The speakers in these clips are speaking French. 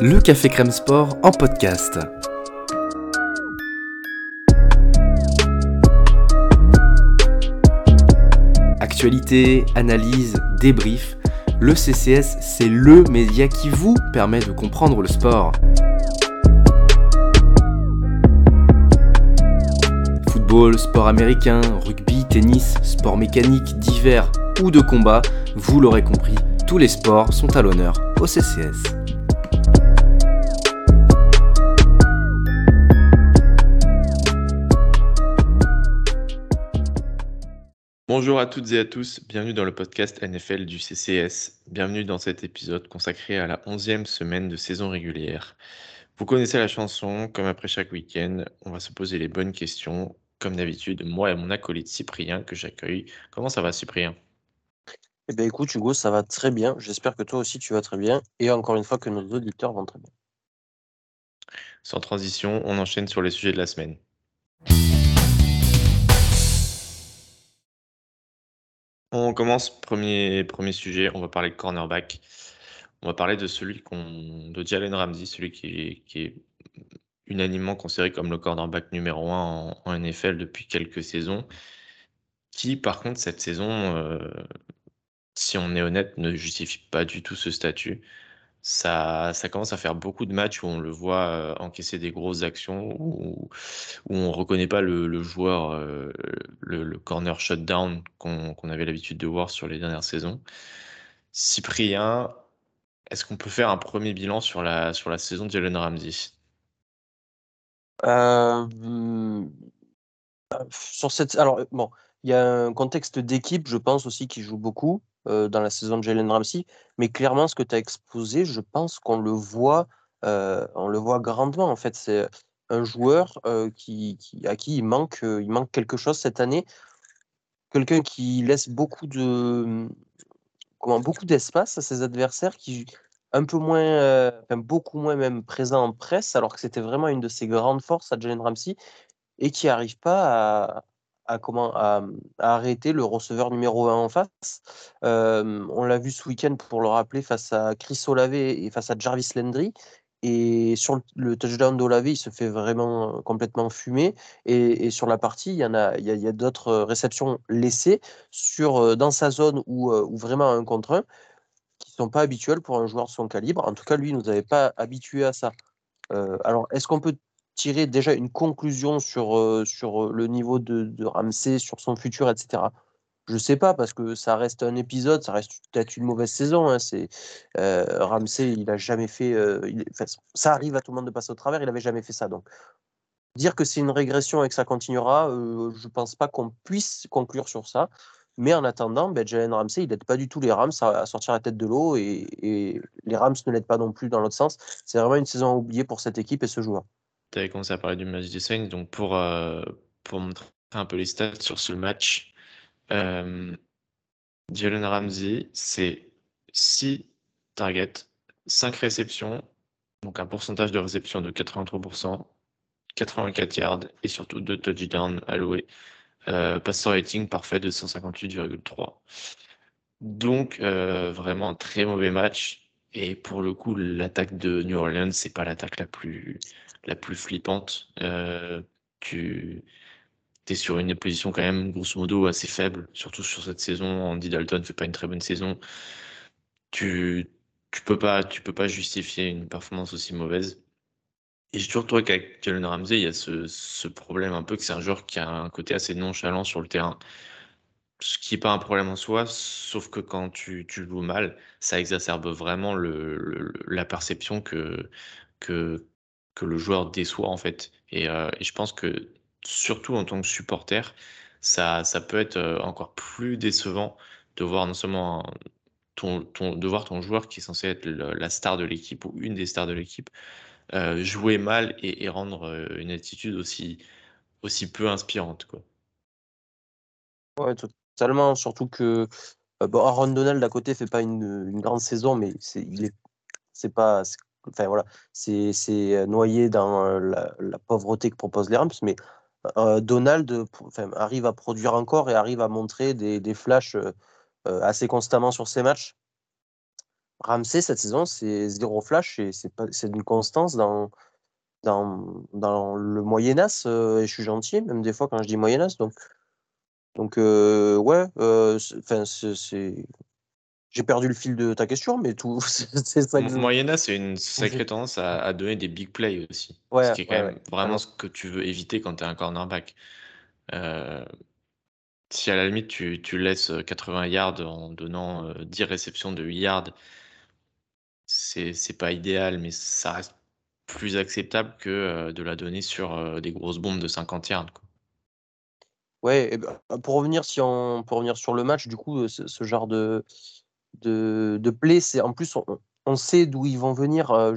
Le Café Crème Sport en podcast. Actualité, analyse, débrief, le CCS, c'est LE média qui vous permet de comprendre le sport. Football, sport américain, rugby, tennis, sport mécanique, divers ou de combat, vous l'aurez compris, tous les sports sont à l'honneur au CCS. Bonjour à toutes et à tous, bienvenue dans le podcast NFL du CCS. Bienvenue dans cet épisode consacré à la 11e semaine de saison régulière. Vous connaissez la chanson, comme après chaque week-end, on va se poser les bonnes questions. Comme d'habitude, moi et mon acolyte Cyprien que j'accueille. Comment ça va Cyprien? Eh bien écoute Hugo, ça va très bien. J'espère que toi aussi tu vas très bien. Et encore une fois que nos auditeurs vont très bien. Sans transition, on enchaîne sur les sujets de la semaine. On commence, premier, sujet, on va parler de cornerback. On va parler de celui qu'on, de Jalen Ramsey, celui qui est, qui est unanimement considéré comme le cornerback numéro 1 en, NFL depuis quelques saisons, qui par contre cette saison, euh, si on est honnête, ne justifie pas du tout ce statut. Ça, ça commence à faire beaucoup de matchs où on le voit euh, encaisser des grosses actions, où, où on ne reconnaît pas le, joueur, euh, le, corner shutdown qu'on avait l'habitude de voir sur les dernières saisons. Cyprien, est-ce qu'on peut faire un premier bilan sur la, sur la saison de Jalen Ramsey? Euh, sur cette, alors bon, il y a un contexte d'équipe, je pense aussi, qui joue beaucoup dans la saison de Jalen Ramsey, mais clairement, ce que tu as exposé, je pense qu'on le voit, on le voit grandement. En fait, c'est un joueur qui, à qui il manque, il manque quelque chose cette année. Quelqu'un qui laisse beaucoup de, comment, beaucoup d'espace à ses adversaires, qui un peu moins, beaucoup moins même présent en presse, alors que c'était vraiment une de ses grandes forces à Jalen Ramsey, et qui n'arrive pas à, comment, à, arrêter le receveur numéro 1 en face. on l'a vu ce week-end, pour le rappeler, face à Chris Olave et face à Jarvis Landry. Et sur le, touchdown d'Olave, il se fait vraiment complètement fumer. Et, sur la partie, il y en a, il y a, d'autres réceptions laissées sur, dans sa zone ou vraiment un contre un qui ne sont pas habituels pour un joueur de son calibre. En tout cas, lui, il ne nous avait pas habitués à ça. Euh, alors, est-ce qu'on peut tirer déjà une conclusion sur, euh, sur le niveau de, de, Ramsey, sur son futur, etc. Je ne sais pas, parce que ça reste un épisode, ça reste peut-être une mauvaise saison. Hein. Euh, Ramsey, il n'a jamais fait. ça arrive à tout le monde de passer au travers, il n'avait jamais fait ça. Donc, dire que c'est une régression et que ça continuera, je ne pense pas qu'on puisse conclure sur ça. Mais en attendant, ben, Jalen Ramsey, il n'aide pas du tout les Rams à, sortir la tête de l'eau et, les Rams ne l'aident pas non plus dans l'autre sens. C'est vraiment une saison à oublier pour cette équipe et ce joueur. Tu commencé à parler du match des Saints, donc pour, euh, pour montrer un peu les stats sur ce match, euh, Jalen Ramsey, c'est 6 targets, 5 réceptions, donc un pourcentage de réception de 83%, 84 yards et surtout 2 touchdowns alloués. Euh, passer rating parfait de 158,3. Donc euh, vraiment un très mauvais match. Et pour le coup, l'attaque de New Orleans, c'est pas l'attaque la plus la plus flippante. Euh, tu es sur une position quand même grosso modo assez faible, surtout sur cette saison. Andy Dalton fait pas une très bonne saison. Tu tu peux pas peux pas justifier une performance aussi mauvaise. Et j'ai toujours trouvé qu'avec Jalen Ramsey, il y a ce, problème un peu que c'est un joueur qui a un côté assez nonchalant sur le terrain. Ce qui n'est pas un problème en soi, sauf que quand tu, tu joues mal, ça exacerbe vraiment le, la perception que, que, que le joueur déçoit en fait. Et, euh, et, je pense que surtout en tant que supporter, ça, ça peut être euh, encore plus décevant de voir non seulement ton, de voir ton joueur qui est censé être la star de l'équipe ou une des stars de l'équipe euh, jouer mal et, rendre une attitude aussi, aussi peu inspirante. Quoi. Ouais, totalement. Surtout que bon, Aaron Donald à côté fait pas une, une grande saison, mais c'est il est c'est pas enfin voilà c'est noyé dans la, la, pauvreté que proposent les Rams, mais Donald enfin, arrive à produire encore et arrive à montrer des, des flashs assez constamment sur ses matchs. Ramsey, cette saison, c'est zéro flash et c'est une constance dans, dans, dans le Moyen-As. et je suis gentil, même des fois quand je dis Moyen-As. Donc, donc ouais, enfin, c'est j'ai perdu le fil de ta question, mais tout. c'est ça Moyena, c'est une sacrée tendance à, donner des big plays aussi. ce qui est quand même vraiment ce que tu veux éviter quand tu es un cornerback. Euh, si à la limite tu, tu, laisses 80 yards en donnant 10 euh, réceptions de 8 yards, c'est pas idéal, mais ça reste plus acceptable que euh, de la donner sur des grosses bombes de 50 yards. Quoi. Ouais, ben, pour, revenir, si on, pour revenir sur le match, du coup, ce genre de, de, de play. En plus on, sait d'où ils vont venir. Euh,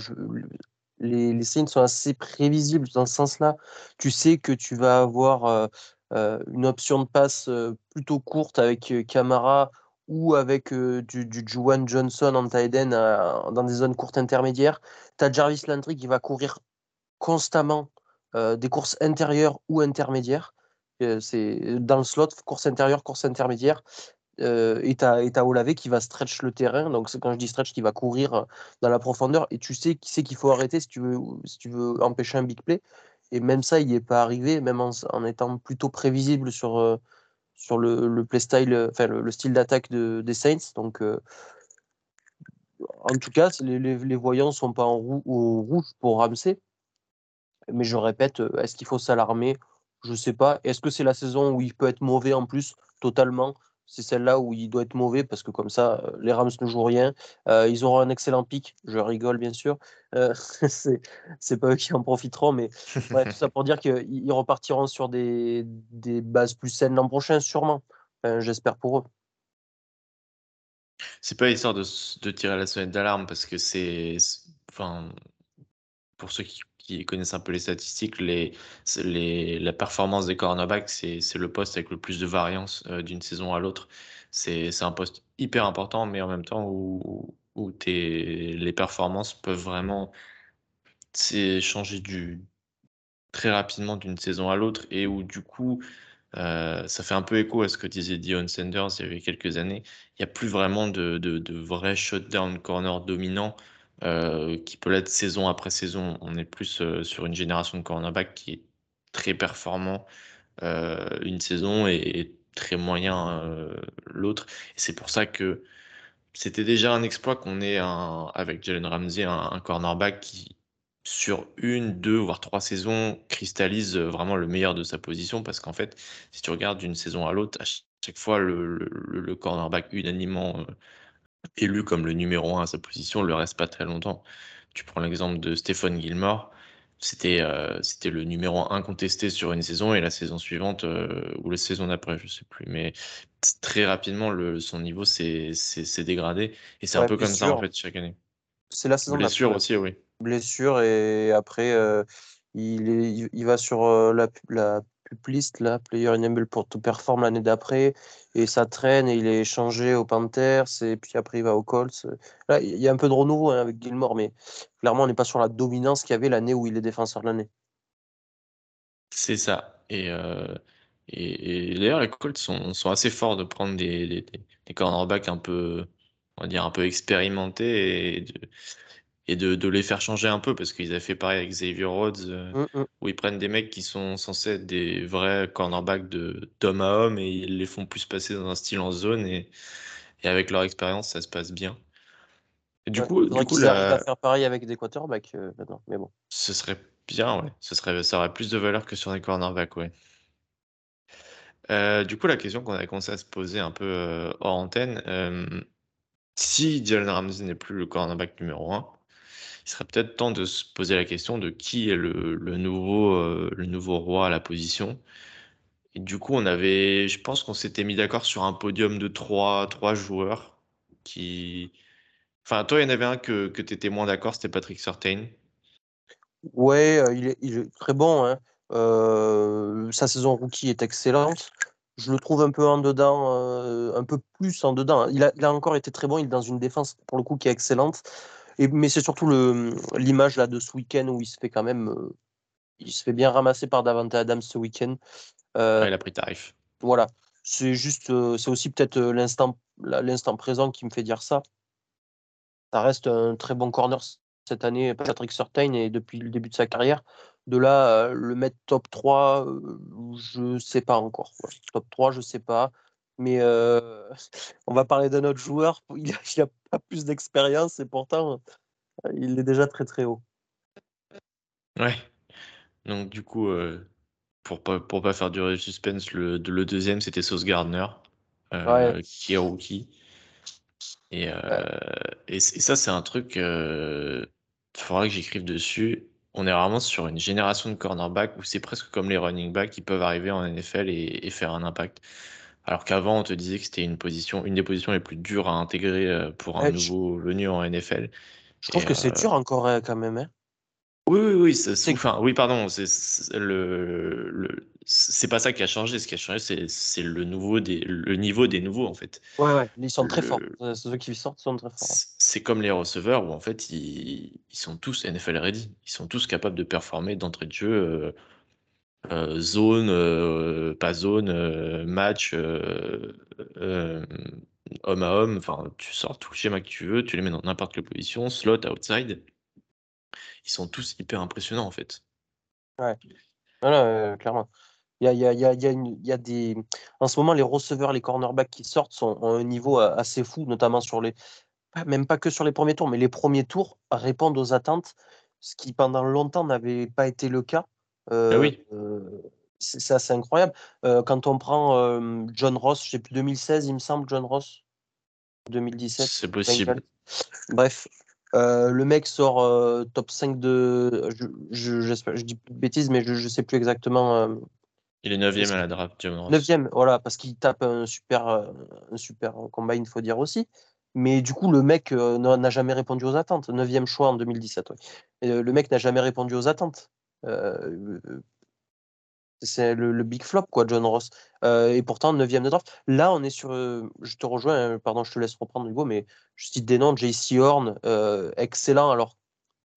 les, les scènes sont assez prévisibles dans ce sens-là. Tu sais que tu vas avoir euh, euh, une option de passe plutôt courte avec Camara ou avec du, du Juwan Johnson en tight dans des zones courtes intermédiaires. Tu as Jarvis Landry qui va courir constamment des courses intérieures ou intermédiaires. c'est dans le slot, course intérieure, course intermédiaire euh, et tu as, Olavé qui va stretch le terrain. Donc, quand je dis stretch, qui va courir euh, dans la profondeur. Et tu sais qui c'est qu'il faut arrêter si tu, veux, si tu veux empêcher un big play. Et même ça, il n'y est pas arrivé, même en, étant plutôt prévisible sur, euh, sur le, le play style, enfin, le, style d'attaque de, des Saints. Donc, euh, en tout cas, les, les, les voyants ne sont pas en au rouge pour Ramsey. Mais je répète, est-ce qu'il faut s'alarmer? Je ne sais pas. Est-ce que c'est la saison où il peut être mauvais en plus, totalement c'est celle-là où il doit être mauvais parce que comme ça, euh, les Rams ne jouent rien. Euh, ils auront un excellent pic. Je rigole, bien sûr. Euh, c'est pas eux qui en profiteront, mais tout ça pour dire qu'ils repartiront sur des, bases plus saines l'an prochain, sûrement. J'espère pour eux. C'est pas histoire de, tirer la sonnette d'alarme parce que c'est. Pour ceux qui qui connaissent un peu les statistiques, les, la performance des cornerbacks, c'est le poste avec le plus de variance euh, d'une saison à l'autre. C'est un poste hyper important, mais en même temps où, où tes, les performances peuvent vraiment changer du, très rapidement d'une saison à l'autre et où du coup, euh, ça fait un peu écho à ce que disait Dion Sanders il y avait quelques années. Il n'y a plus vraiment de, de, de vrais shutdown corner dominants euh, qui peut l'être saison après saison. On est plus euh, sur une génération de cornerback qui est très performant euh, une saison et, très moyen l'autre. Et c'est pour ça que c'était déjà un exploit qu'on ait avec Jalen Ramsey un, cornerback qui, sur une, deux, voire trois saisons, cristallise vraiment le meilleur de sa position parce qu'en fait, si tu regardes d'une saison à l'autre, à chaque fois, le cornerback unanimement élu comme le numéro un à sa position ne le reste pas très longtemps. Tu prends l'exemple de Stéphane Gilmore, c'était euh, c'était le numéro un incontesté sur une saison et la saison suivante euh, ou la saison d'après, je sais plus, mais très rapidement le, son niveau s'est dégradé et c'est un peu comme ça en fait chaque année. C'est la saison blessure aussi, oui. Blessure et après euh, il, est, il va sur la, la liste là, player enable pour tout perform l'année d'après, et ça traîne, et il est échangé aux Panthers, et puis après il va aux Colts. Là, il y a un peu de renouveau hein, avec Gilmore, mais clairement, on n'est pas sur la dominance qu'il y avait l'année où il est défenseur de l'année. C'est ça. Et, euh, et, d'ailleurs, les Colts sont, assez forts de prendre des, des, des, cornerbacks un peu, on va dire, un peu expérimentés et de, et de, de, les faire changer un peu parce qu'ils avaient fait pareil avec Xavier Rhodes euh, mmh, mmh. où ils prennent des mecs qui sont censés être des vrais cornerbacks de d'homme à homme et ils les font plus passer dans un style en zone et, et avec leur expérience ça se passe bien. Et du coup, du coup la... à faire pareil avec des quarterbacks euh, maintenant, mais bon. Ce serait bien, ouais. Ce serait, ça aurait plus de valeur que sur des cornerbacks, ouais. Euh, du coup, la question qu'on a commencé à se poser un peu hors antenne, si Jalen Ramsey n'est plus le cornerback numéro 1, il serait peut-être temps de se poser la question de qui est le, nouveau, euh, le nouveau roi à la position. Et du coup, on avait, je pense qu'on s'était mis d'accord sur un podium de trois, joueurs. Enfin, toi, il y en avait un que, que tu étais moins d'accord, c'était Patrick Surtain. Ouais, euh, il, est, très bon. Hein. Euh, sa saison rookie est excellente. Je le trouve un peu en dedans, un peu plus en dedans. Il a, encore été très bon. Il est dans une défense, pour le coup, qui est excellente mais c'est surtout l'image là de ce week-end où il se fait quand même, euh, il se fait bien ramasser par Davante Adams ce week-end. Euh, il a pris tarif. Voilà, c'est juste, euh, c'est aussi peut-être l'instant, l'instant présent qui me fait dire ça. ça reste un très bon corner cette année, Patrick Surtain, et depuis le début de sa carrière. De là, le mettre top 3, je ne sais pas encore. Top 3, je ne sais pas. Mais on va parler d'un autre joueur. Il n'a pas plus d'expérience et pourtant, il est déjà très très haut. Ouais. Donc du coup, pour pas, pour pas faire durer le suspense, le, le deuxième c'était Sauce Gardner, qui est rookie. Et, et, ça, c'est un truc, il faudra que j'écrive dessus. On est vraiment sur une génération de cornerbacks où c'est presque comme les running backs qui peuvent arriver en NFL et, faire un impact. Alors qu'avant, on te disait que c'était une position, une des positions les plus dures à intégrer pour un nouveau venu en NFL. Je trouve que c'est dur encore quand même. Hein. Oui, oui, oui, c'est, enfin, oui, pardon, c'est, le, le, c'est pas ça qui a changé. Ce qui a changé, c'est, c'est le, nouveau des, le niveau des nouveaux, en fait. Ouais, ouais, ils sont très forts. Ceux qui sortent sont très forts. C'est comme les receveurs où, en fait, ils, ils, sont tous NFL ready. Ils sont tous capables de performer d'entrée de jeu, euh, euh, zone, euh, pas zone, match, homme à homme. Enfin, tu sors tout le schéma que tu veux, tu les mets dans n'importe quelle position, slot, outside ils sont tous hyper impressionnants en fait. Ouais, voilà, clairement. Il y a, y, a, y, a, y a des... En ce moment, les receveurs, les cornerbacks qui sortent sont à un niveau assez fou, notamment sur les. Même pas que sur les premiers tours, mais les premiers tours répondent aux attentes, ce qui pendant longtemps n'avait pas été le cas. Euh, oui. c'est assez incroyable. quand on prend John Ross, je sais plus, 2016, il me semble, John Ross? 2017. C'est possible. Bref, euh, le mec sort euh, top 5 de. Je, je, dis plus de bêtises, mais je ne sais plus exactement. Euh, il est 9 à la draft, 9 voilà, parce qu'il tape un super, un super combat, il faut dire aussi. Mais du coup, le mec n'a jamais répondu aux attentes. 9 choix en 2017. le mec n'a jamais répondu aux attentes c'est le, big flop, quoi, John Ross. Euh, et pourtant, 9 de draft. Là, on est sur. Euh, je te rejoins, hein, pardon, je te laisse reprendre, Hugo, mais je cite des noms JC Horn, euh, excellent. Alors,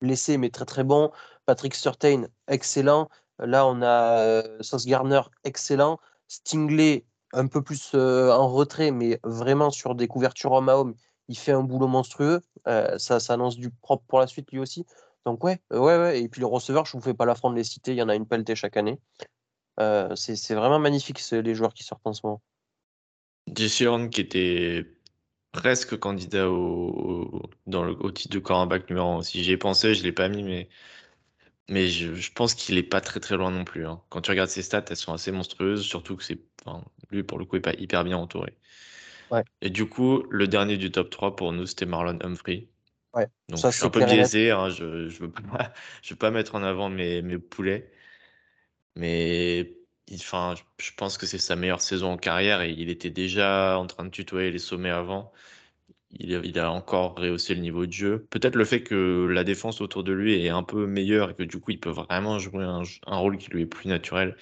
blessé, mais très très bon. Patrick Surtain, excellent. Là, on a Sauce Garner, excellent. Stingley, un peu plus en retrait, mais vraiment sur des couvertures homme à homme, il fait un boulot monstrueux. ça, ça annonce du propre pour la suite, lui aussi. Donc, ouais, ouais, ouais. Et puis, le receveur, je ne vous fais pas l'affront de les citer, il y en a une pelletée chaque année. Euh, c'est vraiment magnifique les joueurs qui sortent en ce moment. Jesse Horn qui était presque candidat au, dans le, au titre de cornerback numéro 1 aussi. J'y ai pensé, je ne l'ai pas mis, mais, mais je, pense qu'il n'est pas très très loin non plus. Hein. Quand tu regardes ses stats, elles sont assez monstrueuses, surtout que c'est lui pour le coup n'est pas hyper bien entouré. Et du coup, le dernier du top 3 pour nous, c'était Marlon Humphrey. Ouais. Donc je suis un peu biaisé, hein, je ne veux, pas, je veux pas mettre en avant mes, mes poulets. Mais enfin, je pense que c'est sa meilleure saison en carrière et il était déjà en train de tutoyer les sommets avant. Il, il a encore rehaussé le niveau de jeu. Peut-être le fait que la défense autour de lui est un peu meilleure et que du coup il peut vraiment jouer un, rôle qui lui est plus naturel.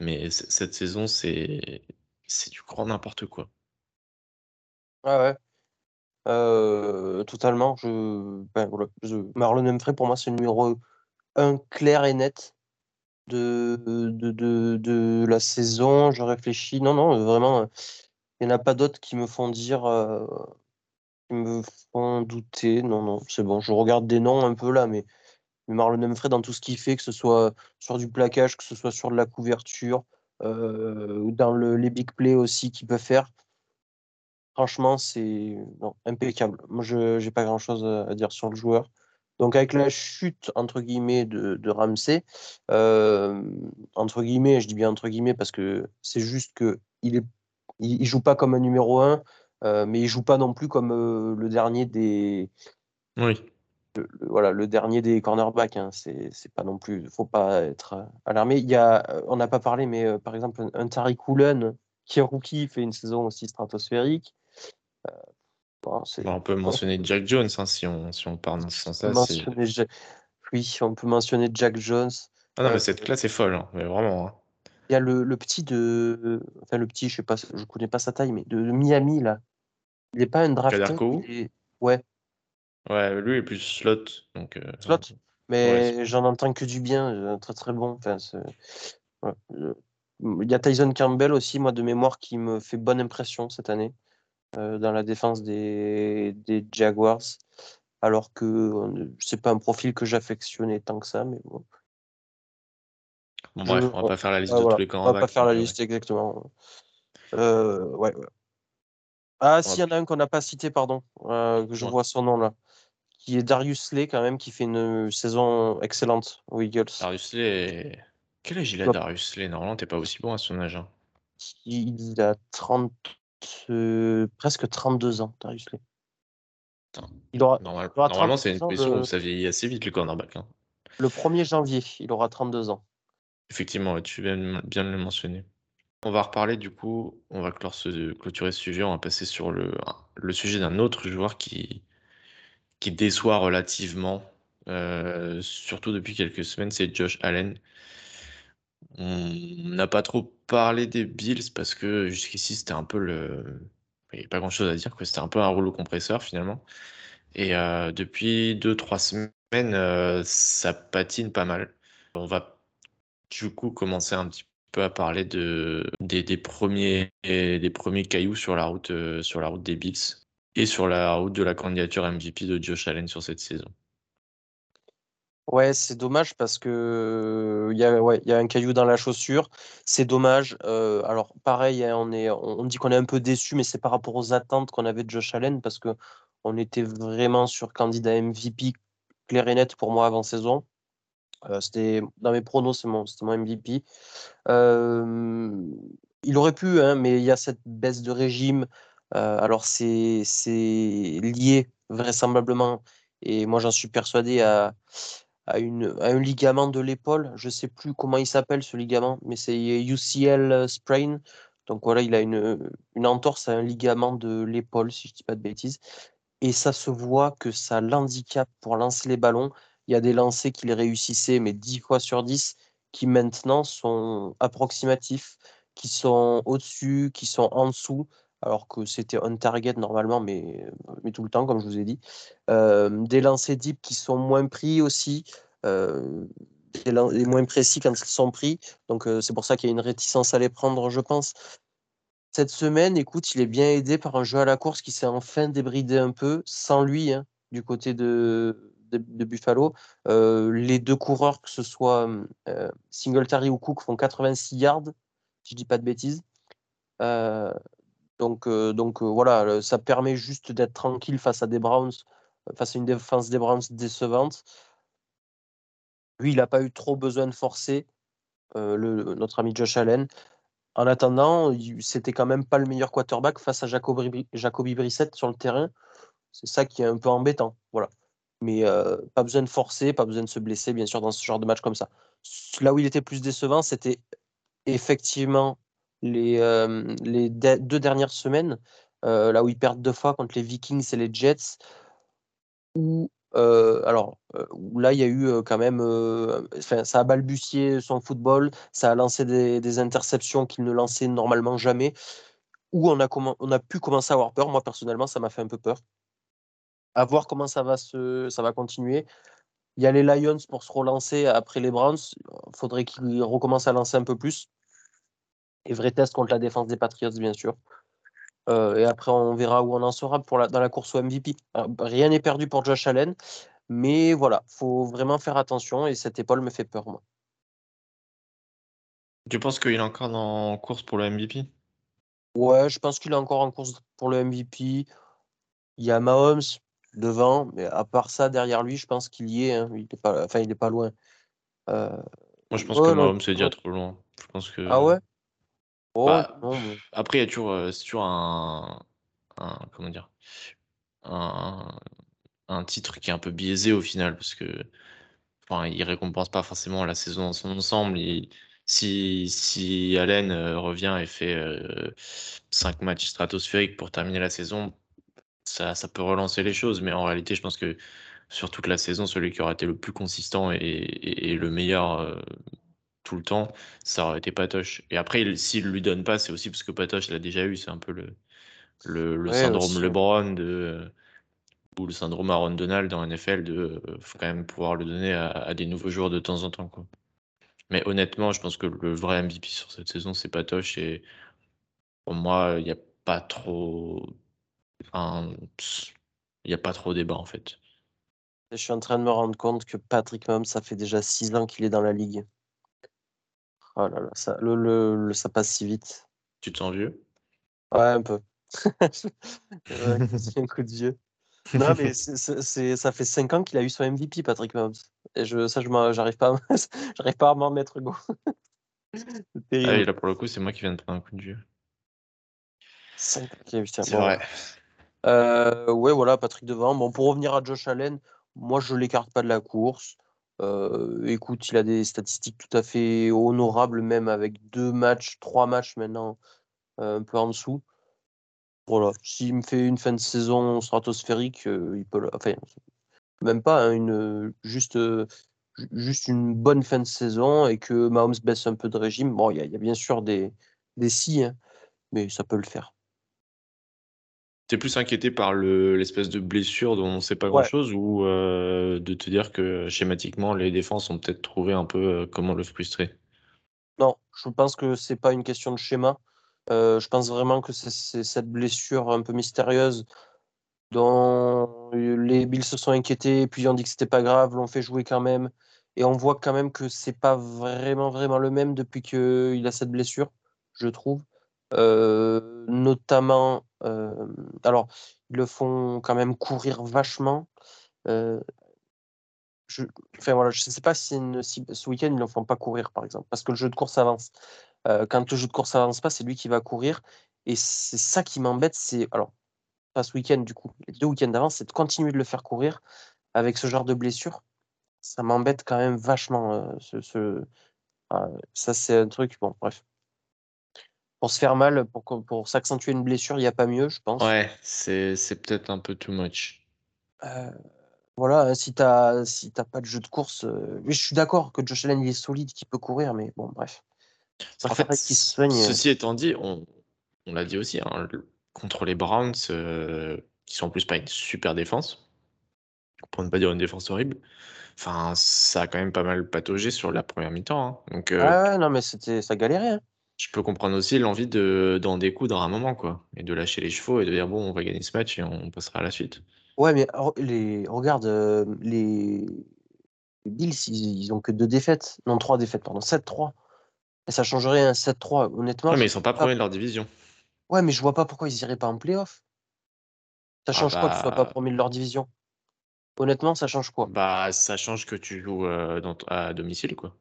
Mais cette saison, c'est c'est du grand n'importe quoi. Ah ouais. Euh, totalement. Je, ben, Marlon Humphrey, pour moi, c'est le numéro 1 clair et net de, de, de, la saison. Je réfléchis. Non, non, vraiment, il n'y en a pas d'autres qui me font dire, euh, qui me font douter. Non, non, c'est bon. Je regarde des noms un peu là, mais, Marlon Humphrey, dans tout ce qu'il fait, que ce soit sur du plaquage, que ce soit sur de la couverture, euh, dans le, les big plays aussi qu'il peut faire. Franchement, c'est impeccable. Moi, je n'ai pas grand-chose à dire sur le joueur. Donc avec la chute entre guillemets de, de Ramsey, euh, entre guillemets, je dis bien entre guillemets parce que c'est juste que il est, il, joue pas comme un numéro 1, euh, mais il joue pas non plus comme euh, le dernier des. Oui. Le, voilà, le dernier des cornerbacks. Hein, c'est pas non plus, faut pas être alarmé. Il y a, on n'a pas parlé, mais par exemple un, Tariq qui est rookie, fait une saison aussi stratosphérique on peut mentionner Jack Jones hein, si, on, si on parle dans ce sens-là. Oui, on peut mentionner Jack Jones. Ah non, mais cette euh, classe est folle, hein, mais vraiment. Hein. Il y a le, le, petit de. Enfin, le petit, je sais pas, je connais pas sa taille, mais de, Miami, là. Il n'est pas un draft. Est... Ouais. Ouais, lui est plus slot. Donc, euh, Slot Mais j'en entends que du bien, euh, très très bon. Enfin, Il y a Tyson Campbell aussi, moi, de mémoire, qui me fait bonne impression cette année. Euh, dans la défense des, des Jaguars. alors que euh, c'est pas un profil que j'affectionnais tant que ça, mais bon. Bon, bref, on va pas faire la liste de tous les camps. On va pas faire la liste, exactement. Euh, ouais, ouais. Ah, s'il y en a un qu'on n'a pas cité, pardon, euh, que je vois son nom là, qui est Darius Lay quand même, qui fait une saison excellente aux Eagles. Darius Lay, quel âge il a Darius Lay Normalement, t'es pas aussi bon à son âge. Hein. Il a 30, euh, presque 32 ans, Darius Lay. Il aura, normalement, c'est une position où ça vieillit assez vite le cornerback. Hein. Le 1er janvier, il aura 32 ans. Effectivement, tu viens bien de le mentionner. On va reparler du coup, on va clôturer ce sujet, on va passer sur le, le sujet d'un autre joueur qui, qui déçoit relativement, euh, surtout depuis quelques semaines, c'est Josh Allen. On n'a pas trop parlé des Bills parce que jusqu'ici c'était un peu le. Il n'y a pas grand chose à dire, c'était un peu un rouleau compresseur finalement. Et euh, depuis 2-3 semaines, euh, ça patine pas mal. On va du coup commencer un petit peu à parler de, des, des premiers, des premiers cailloux sur la route, euh, sur la route des Bills et sur la route de la candidature MVP de Josh Allen sur cette saison. Ouais, c'est dommage parce que il y a, ouais, y a un caillou dans la chaussure. C'est dommage. Alors pareil, hein, on est, on dit qu'on est un peu déçu, mais c'est par rapport aux attentes qu'on avait de Josh Allen parce que on était vraiment sur candidat MVP clair et net pour moi avant saison. C'était dans mes pronos, c'est mon, mon MVP. Il aurait pu, hein, mais il y a cette baisse de régime. Alors c'est lié vraisemblablement, et moi j'en suis persuadé à, à, une, un ligament de l'épaule. Je ne sais plus comment il s'appelle ce ligament, mais c'est UCL sprain. Donc voilà, il a une, une entorse à un ligament de l'épaule, si je ne dis pas de bêtises. Et ça se voit que ça l'handicape pour lancer les ballons. Il y a des lancers qu'il réussissait, mais 10 fois sur 10, qui maintenant sont approximatifs, qui sont au-dessus, qui sont en dessous, alors que c'était on target normalement, mais, mais tout le temps, comme je vous ai dit. Des lancers deep qui sont moins pris aussi, et moins précis quand ils sont pris. Donc c'est pour ça qu'il y a une réticence à les prendre, je pense. Cette semaine, écoute, il est bien aidé par un jeu à la course qui s'est enfin débridé un peu, sans lui, hein, du côté de, de, Buffalo. Les deux coureurs, que ce soit Singletary ou Cook, font 86 yards, si je dis pas de bêtises. Euh, donc, donc voilà, ça permet juste d'être tranquille face à des Browns, face à une défense des Browns décevante. Lui, il n'a pas eu trop besoin de forcer notre ami Josh Allen. En attendant, c'était quand même pas le meilleur quarterback face à Jacoby, Jacoby Brissett sur le terrain. C'est ça qui est un peu embêtant. Voilà mais pas besoin de forcer, pas besoin de se blesser, bien sûr, dans ce genre de match comme ça. Là où il était plus décevant, c'était effectivement les, les deux dernières semaines, là où ils perdent deux fois contre les Vikings et les Jets, où, alors, là, il y a eu quand même, ça a balbutié son football, ça a lancé des, des interceptions qu'il ne lançait normalement jamais, où on a, on a pu commencer à avoir peur. Moi, personnellement, ça m'a fait un peu peur à voir comment ça va, se, ça va continuer. Il y a les Lions pour se relancer après les Browns. Il faudrait qu'ils recommencent à lancer un peu plus. Et vrai test contre la défense des Patriots, bien sûr. Euh, et après, on verra où on en sera pour la, dans la course au MVP. rien n'est perdu pour Josh Allen. Mais voilà, faut vraiment faire attention. Et cette épaule me fait peur, moi. Tu penses qu'il est encore en course pour le MVP Ouais, je pense qu'il est encore en course pour le MVP. Il y a Mahomes, devant, mais à part ça, derrière lui, je pense qu'il y est. Hein. Il n'est pas, enfin, il est pas loin. Euh... Moi, je pense que Mahomes est déjà trop loin. Je pense que. Ah ouais? Oh, bah, Après, il y a toujours, euh, c'est toujours un, un, comment dire, un, un, titre qui est un peu biaisé au final parce que, enfin, il récompense pas forcément la saison dans son ensemble. si, si Allen euh, revient et fait 5 euh, matchs stratosphériques pour terminer la saison, ça, ça peut relancer les choses, mais en réalité, je pense que sur toute la saison, celui qui aurait été le plus consistant et, le meilleur euh, tout le temps, ça aurait été Patoche. Et après, s'il lui donne pas, c'est aussi parce que Patoche l'a déjà eu. C'est un peu le, le, syndrome LeBron de, ou le syndrome Aaron Donald dans NFL de euh, faut quand même pouvoir le donner à, des nouveaux joueurs de temps en temps. Quoi. Mais honnêtement, je pense que le vrai MVP sur cette saison, c'est Patoche. Et pour moi, il n'y a pas trop il n'y a pas trop débat en fait. Je suis en train de me rendre compte que Patrick Mahomes, ça fait déjà 6 ans qu'il est dans la ligue. Oh là là, ça, le, le, ça passe si vite. Tu te sens vieux? Ouais, un peu. un coup de vieux. Non, mais c'est, ça fait 5 ans qu'il a eu son MVP, Patrick Mahomes. Et je, ça, je j'arrive pas, à, j'arrive pas à m'en mettre go. ah oui, là, pour le coup, c'est moi qui viens de prendre un coup de vieux. 5 ans qu'il a eu, c'est vrai. Euh, ouais, voilà, Patrick devant. Bon, pour revenir à Josh Allen, moi, je l'écarte pas de la course. Euh, écoute, il a des statistiques tout à fait honorables, même avec deux matchs, trois matchs maintenant, euh, un peu en dessous. Voilà, s'il me fait une fin de saison stratosphérique, euh, il peut. Enfin, même pas, hein, une, juste, juste une bonne fin de saison et que Mahomes baisse un peu de régime. Bon, il y, a bien sûr des, des si, hein, mais ça peut le faire. T'es plus inquiété par l'espèce de blessure dont on ne sait pas grand-chose ou euh, de te dire que schématiquement les défenses ont peut-être trouvé un peu euh, comment le frustrer? Non, je pense que c'est pas une question de schéma. Euh, je pense vraiment que c'est cette blessure un peu mystérieuse dont les Bills se sont inquiétés, puis on dit que c'était pas grave, l'ont fait jouer quand même, et on voit quand même que c'est pas vraiment vraiment le même depuis qu'il a cette blessure, je trouve. Euh, notamment, euh, alors, ils le font quand même courir vachement. Euh, je, enfin, voilà, je ne sais pas si, ce week-end ils ne le font pas courir, par exemple, parce que le jeu de course avance. quand le jeu de course avance pas, c'est lui qui va courir. Et c'est ça qui m'embête, c'est. Alors, pas ce week-end, du coup, les deux week-ends d'avance, c'est de continuer de le faire courir avec ce genre de blessure. Ça m'embête quand même vachement. ce, ça, c'est un truc. Bon, bref pour se faire mal, pour, pour s'accentuer une blessure, il n'y a pas mieux, je pense. Ouais, c'est, peut-être un peu too much. Euh, voilà, hein, si tu n'as si pas de jeu de course, euh, je suis d'accord que Josh Allen il est solide, qu'il peut courir, mais bon, bref. En fait, se soigne. Euh. Ceci étant dit, on, on l'a dit aussi, hein, contre les Browns, qui sont en plus pas une super défense, pour ne pas dire une défense horrible, enfin, ça a quand même pas mal pataugé sur la première mi-temps. Hein. Donc, ah ouais, non, mais c'était, ça galérait je peux comprendre aussi l'envie de d'en découdre à un moment, quoi, et de lâcher les chevaux et de dire bon, on va gagner ce match et on passera à la suite. Ouais, mais les, regarde, euh, les... Bills, ils, ont que deux défaites, non trois défaites, pardon, 7-3. Et ça changerait un 7-3, honnêtement. Ouais, mais ils sont pas premiers de leur division. Ouais, mais je vois pas pourquoi ils iraient pas en playoff. Ça ah change quoi que tu sois pas bah premier de leur division? Honnêtement, ça change quoi? Bah, ça change que tu joues euh, dans, à domicile, quoi.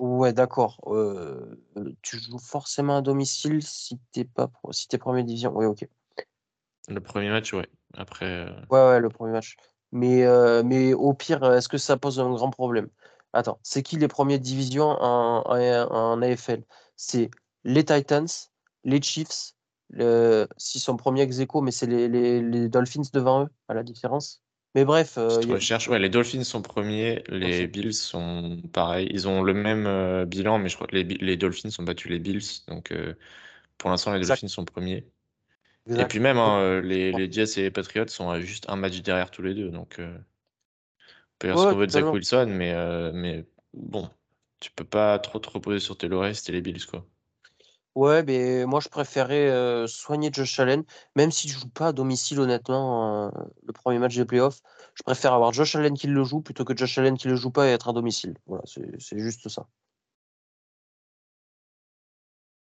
Ouais, d'accord. Euh, tu joues forcément à domicile si t'es pas si t'es première division? Ouais, ok. Le premier match, ouais. Après. Euh ouais, ouais, le premier match. Mais, euh, mais au pire, est-ce que ça pose un grand problème? Attends, c'est qui les premières divisions en, en, AFL? C'est les Titans, les Chiefs, s'ils sont premiers ex mais c'est les, les, les Dolphins devant eux, à la différence? Mais bref. Euh, Ouais, les Dolphins sont premiers, les Bills sont pareils. Ils ont le même euh, bilan, mais je crois que les, les, Dolphins ont battu les Bills. Donc euh, pour l'instant, les Dolphins sont premiers. Et puis même, hein, euh, les, les, Jets et les Patriots sont à juste un match derrière tous les deux. Donc on peut se retrouver de Zach Wilson, mais, mais bon, tu peux pas trop te reposer sur tes lauriers, c'était les Bills, quoi. Ouais, mais moi je préférais soigner Josh Allen, même s'il ne joue pas à domicile, honnêtement, le premier match des playoffs. Je préfère avoir Josh Allen qui le joue plutôt que Josh Allen qui le joue pas et être à domicile. Voilà, c'est juste ça.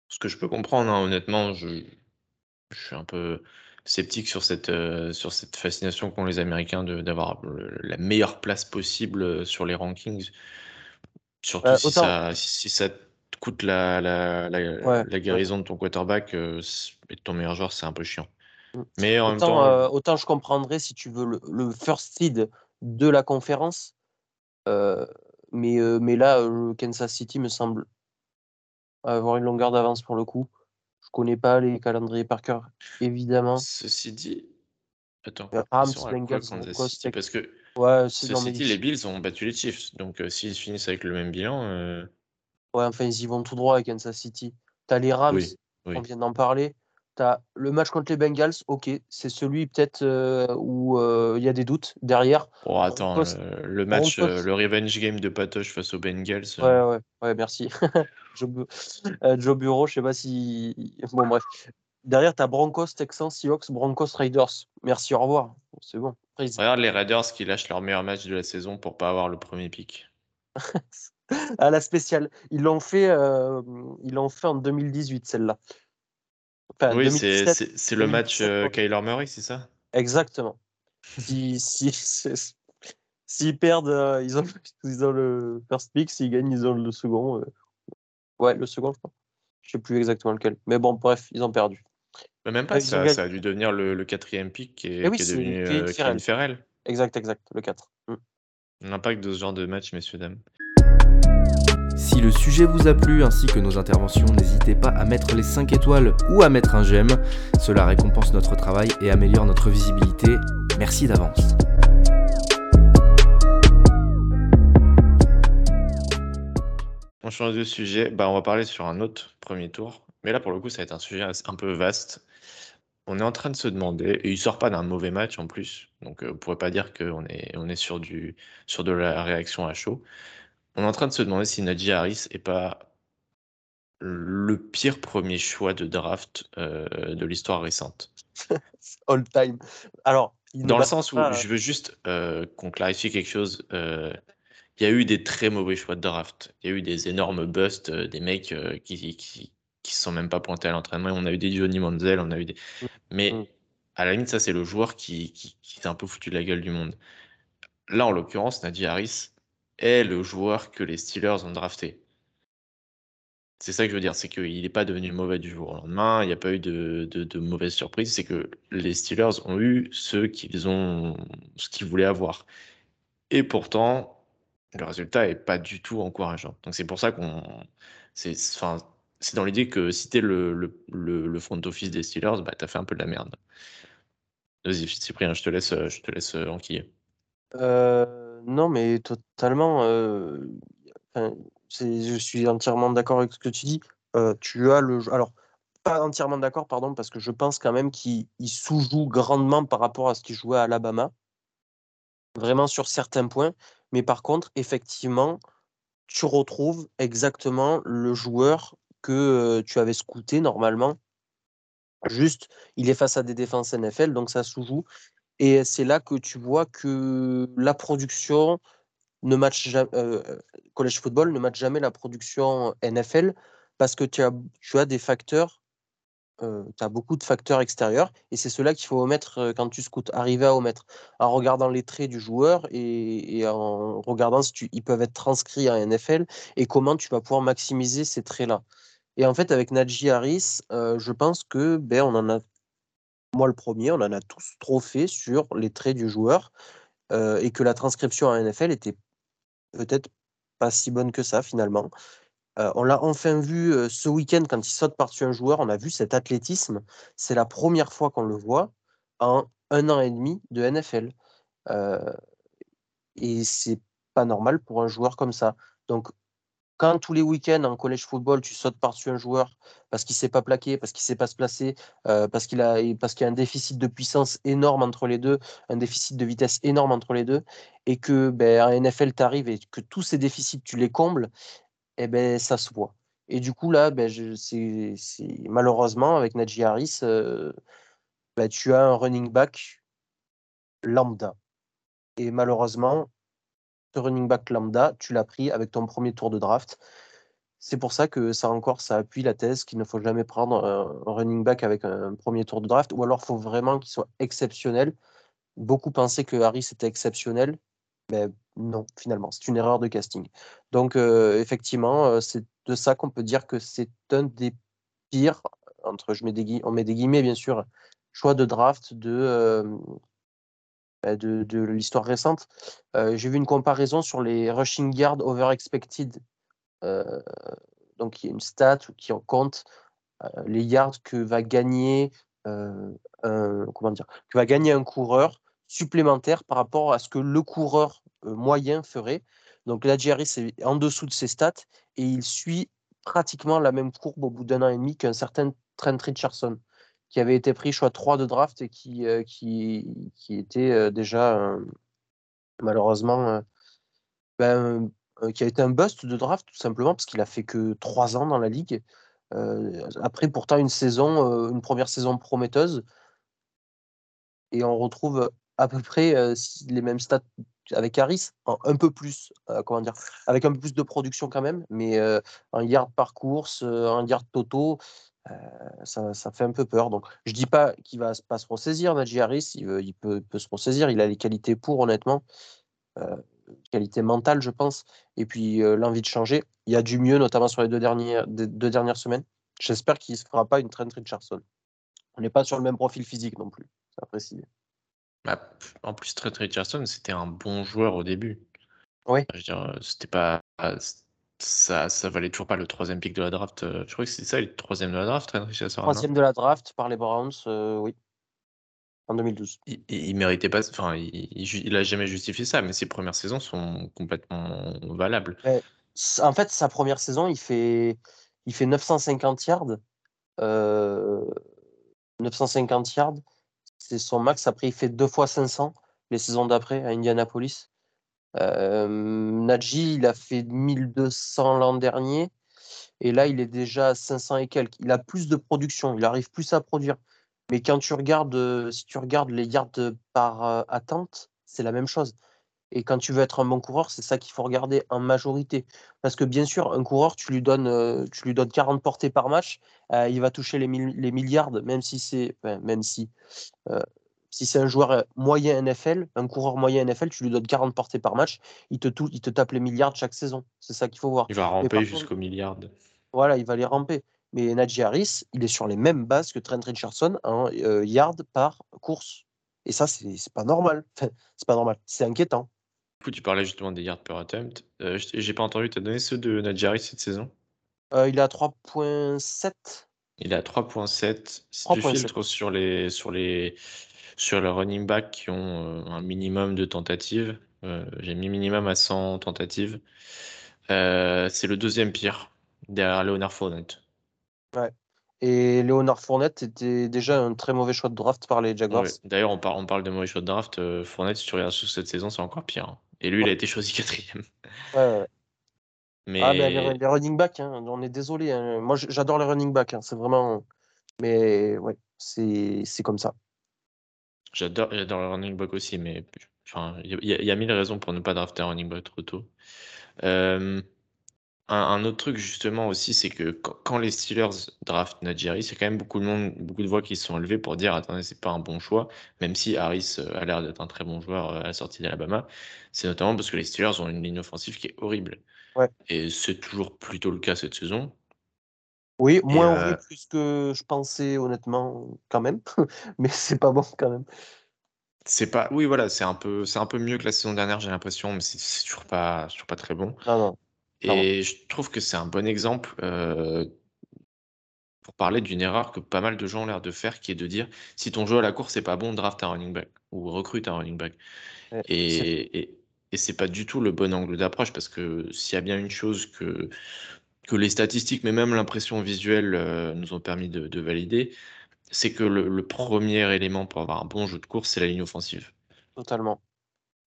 Ce que je peux comprendre, hein, honnêtement, je, suis un peu sceptique sur cette, sur cette fascination qu'ont les Américains d'avoir la meilleure place possible sur les rankings. Surtout bah, si, ça, si ça coûte la, la, la, guérison de ton quarterback euh, et de ton meilleur joueur, c'est un peu chiant. Mm. Mais en autant, même temps. Euh, autant je comprendrais si tu veux le, first seed de la conférence. Euh, mais, mais là, Kansas City me semble avoir une longueur d'avance pour le coup. Je connais pas les calendriers par cœur, évidemment. Ceci dit. Attends. Rams, Bengals, parce que ouais, ceci dit, les Bills ont battu les Chiefs. Donc s'ils finissent avec le même bilan. Ouais, enfin, ils y vont tout droit avec Kansas City. Tu as les Rams, on vient d'en parler. Tu as le match contre les Bengals, ok, c'est celui peut-être euh, où euh, il y a des doutes derrière. Oh, attends, le, match, euh, le revenge game de Patoche face aux Bengals. Ouais, ouais, ouais, merci. Joe, Bureau, je sais pas si. Bon, bref. Derrière, tu as Broncos, Texans, Seahawks, Broncos, Raiders. Merci, au revoir. C'est bon. Regarde les Raiders qui lâchent leur meilleur match de la saison pour pas avoir le premier pick. à la spéciale. Ils l'ont fait, euh, ils l'ont fait en 2018, celle-là. Enfin, oui, c'est le match euh, Kyler Murray, c'est ça? Exactement. S'ils si, si, perdent, euh, ils, ont, ils ont le first pick. S'ils gagnent, ils ont le second. Ouais, le second, je crois. Je sais plus exactement lequel. Mais bon, bref, ils ont perdu. Mais même pas, ça, ça, a dû devenir le, quatrième pick qui est, eh qui est devenu euh, Ferrell. Exact, exact, le 4. Mm. L'impact de ce genre de match, messieurs, dames. Si le sujet vous a plu ainsi que nos interventions, n'hésitez pas à mettre les 5 étoiles ou à mettre un j'aime. Cela récompense notre travail et améliore notre visibilité. Merci d'avance. On change de sujet, bah, on va parler sur un autre premier tour. Mais là, pour le coup, ça va être un sujet un peu vaste. On est en train de se demander, et il sort pas d'un mauvais match en plus, donc euh, on pourrait pas dire qu'on est, on est sur, du, sur de la réaction à chaud. On est en train de se demander si Najee Harris est pas le pire premier choix de draft euh, de l'histoire récente. All time. Alors, dans le sens où je veux juste euh, qu'on clarifie quelque chose. il y a eu des très mauvais choix de draft. Il y a eu des énormes busts, des mecs qui, qui, qui se sont même pas pointés à l'entraînement. On a eu des Johnny Manziel, on a eu des. Mmh. Mais mmh. à la limite, ça, c'est le joueur qui, qui, s'est un peu foutu de la gueule du monde. Là, en l'occurrence, Nadia Harris est le joueur que les Steelers ont drafté. C'est ça que je veux dire, c'est qu'il n'est pas devenu mauvais du jour au lendemain, il n'y a pas eu de, mauvaises surprises, c'est que les Steelers ont eu ceux qu'ils ont, ce qu'ils voulaient avoir. Et pourtant, le résultat n'est pas du tout encourageant. Donc c'est pour ça qu'on, c'est, enfin, c'est dans l'idée que si t'es le, le, front office des Steelers, bah, t'as fait un peu de la merde. Vas-y, Cyprien, je te laisse, je te laisse enquiller. Euh, non, mais totalement. Euh, je suis entièrement d'accord avec ce que tu dis. Euh, tu as le. Alors, pas entièrement d'accord, pardon, parce que je pense quand même qu'il sous-joue grandement par rapport à ce qu'il jouait à Alabama. Vraiment sur certains points. Mais par contre, effectivement, tu retrouves exactement le joueur que tu avais scouté normalement. Juste, il est face à des défenses NFL, donc ça sous-joue. Et c'est là que tu vois que la production ne match jamais, college football ne match jamais la production NFL parce que tu as, tu as des facteurs tu as beaucoup de facteurs extérieurs et c'est cela qu'il faut omettre quand tu scoutes, arriver à omettre en regardant les traits du joueur et, en regardant si ils peuvent être transcrits en NFL et comment tu vas pouvoir maximiser ces traits-là. Et en fait, avec Najee Harris, je pense que ben, on en a, moi le premier, on en a tous trop fait sur les traits du joueur et que la transcription en NFL était peut-être pas si bonne que ça finalement. Euh, on l'a enfin vu euh, ce week-end quand il saute par-dessus un joueur. On a vu cet athlétisme. C'est la première fois qu'on le voit en un an et demi de NFL. Euh, et c'est pas normal pour un joueur comme ça. Donc, quand tous les week-ends en college football, tu sautes par-dessus un joueur parce qu'il ne sait pas plaquer, parce qu'il ne sait pas se placer, parce qu'il a, parce y a un déficit de puissance énorme entre les deux, un déficit de vitesse énorme entre les deux, et que ben, en NFL, tu arrives et que tous ces déficits, tu les combles, eh ben, ça se voit. Et du coup, là, ben, c'est, malheureusement, avec Najee Harris, euh, ben, tu as un running back lambda. Et malheureusement, ce running back lambda, tu l'as pris avec ton premier tour de draft. C'est pour ça que ça encore, ça appuie la thèse qu'il ne faut jamais prendre un, running back avec un, premier tour de draft, ou alors il faut vraiment qu'il soit exceptionnel. Beaucoup pensaient que Harris était exceptionnel. Mais non, finalement, c'est une erreur de casting. Donc, euh, effectivement, euh, c'est de ça qu'on peut dire que c'est un des pires, entre je mets des on guillemets, bien sûr, choix de draft de, euh, de, de l'histoire récente. J'ai vu une comparaison sur les rushing yards over expected. donc, il y a une stat qui en compte les yards que va gagner un, coureur supplémentaire par rapport à ce que le coureur moyen ferait. Donc là, Jerry, c'est en dessous de ses stats et il suit pratiquement la même courbe au bout d'un an et demi qu'un certain Trent Richardson, qui avait été pris choix 3 de draft et qui, qui, qui, était déjà malheureusement ben, qui a été un bust de draft tout simplement parce qu'il a fait que 3 ans dans la ligue. après pourtant une saison, une première saison prometteuse. Et on retrouve à peu près les mêmes stats avec Harris, un peu plus, comment dire, avec un peu plus de production quand même, mais un yard par course, un yard toto, ça, ça, fait un peu peur. Donc, je dis pas qu'il va pas se ressaisir, Najee Harris, il, il peut, peut, se ressaisir, il a les qualités pour, honnêtement, qualité mentale, je pense, et puis l'envie de changer. Il y a du mieux, notamment sur les deux dernières, deux dernières semaines. J'espère qu'il ne se fera pas une Trent Richardson. On n'est pas sur le même profil physique non plus, ça préciser. Bah, en plus, Trent Richardson, c'était un bon joueur au début. Oui. Je veux dire, c'était pas. Ça, ça valait toujours pas le troisième pick de la draft. Je crois que c'est ça, le troisième de la draft. Troisième de la draft par les Browns, oui. En 2012. Il, il, méritait pas. Enfin, il, il, a jamais justifié ça, mais ses premières saisons sont complètement valables. en fait, sa première saison, il fait, il fait 950 yards. Euh, 950 yards c'est son max. Après, il fait deux fois 500 les saisons d'après à Indianapolis. Euh, Najee, il a fait 1200 l'an dernier. Et là, il est déjà à 500 et quelques. Il a plus de production. Il arrive plus à produire. Mais quand tu regardes, euh, si tu regardes les yards par euh, attente, c'est la même chose. Et quand tu veux être un bon coureur, c'est ça qu'il faut regarder en majorité. Parce que bien sûr, un coureur, tu lui donnes, euh, tu lui donnes 40 portées par match, il va toucher les, les milliards, même si c'est, même si, si c'est un joueur moyen NFL, un coureur moyen NFL, tu lui donnes 40 portées par match, il te, il te tape les milliards chaque saison. C'est ça qu'il faut voir. Il va ramper jusqu'aux milliards. Voilà, il va les ramper. Mais Najee Harris, il est sur les mêmes bases que Trent Richardson en euh, yards par course. Et ça, c'est pas normal. c'est pas normal. C'est inquiétant. Du coup, tu parlais justement des yards per attempt. Euh, J'ai pas entendu, tu as donné ceux de Najee Harris cette saison? Euh, Il est à 3.7. Il est à 3.7. Si tu filtres sur les, sur, les, sur les running backs qui ont euh, un minimum de tentatives, euh, j'ai mis minimum à 100 tentatives. c'est le deuxième pire derrière Leonard Fournette. Ouais. Et Léonard Fournette était déjà un très mauvais choix de draft par les Jaguars. D'ailleurs, on, on, parle de mauvais choix de draft. Euh, Fournette, si tu regardes sur cette saison, c'est encore pire. Hein. Et lui, il a été choisi quatrième. Ouais, mais... Ah, les, running backs, hein, on est désolé. Hein. Moi, j'adore les running backs. c'est vraiment. Mais ouais, c'est comme ça. J'adore les running backs aussi, mais il y, y, a mille raisons pour ne pas drafter un running back trop tôt. Euh, un, autre truc justement aussi, c'est que quand, les Steelers draftent Najee c'est quand même beaucoup de monde, beaucoup de voix qui se sont élevées pour dire attendez, c'est pas un bon choix, même si Harris euh, a l'air d'être un très bon joueur euh, à la sortie d'Alabama. C'est notamment parce que les Steelers ont une ligne offensive qui est horrible. Et c'est toujours plutôt le cas cette saison. Oui, moins horrible que ce que je pensais honnêtement quand même, mais c'est pas bon quand même. C'est pas, oui voilà, c'est un peu, c'est un peu mieux que la saison dernière, j'ai l'impression, mais c'est toujours pas, toujours pas très bon. Non. Et je trouve que c'est un bon exemple euh, pour parler d'une erreur que pas mal de gens ont l'air de faire, qui est de dire si ton jeu à la course n'est pas bon, draft un running back ou recrute un running back. et, et, et c'est pas du tout le bon angle d'approche parce que s'il y a bien une chose que, que les statistiques, mais même l'impression visuelle euh, nous ont permis de, de valider, c'est que le, le, premier élément pour avoir un bon jeu de course, c'est la ligne offensive. Totalement.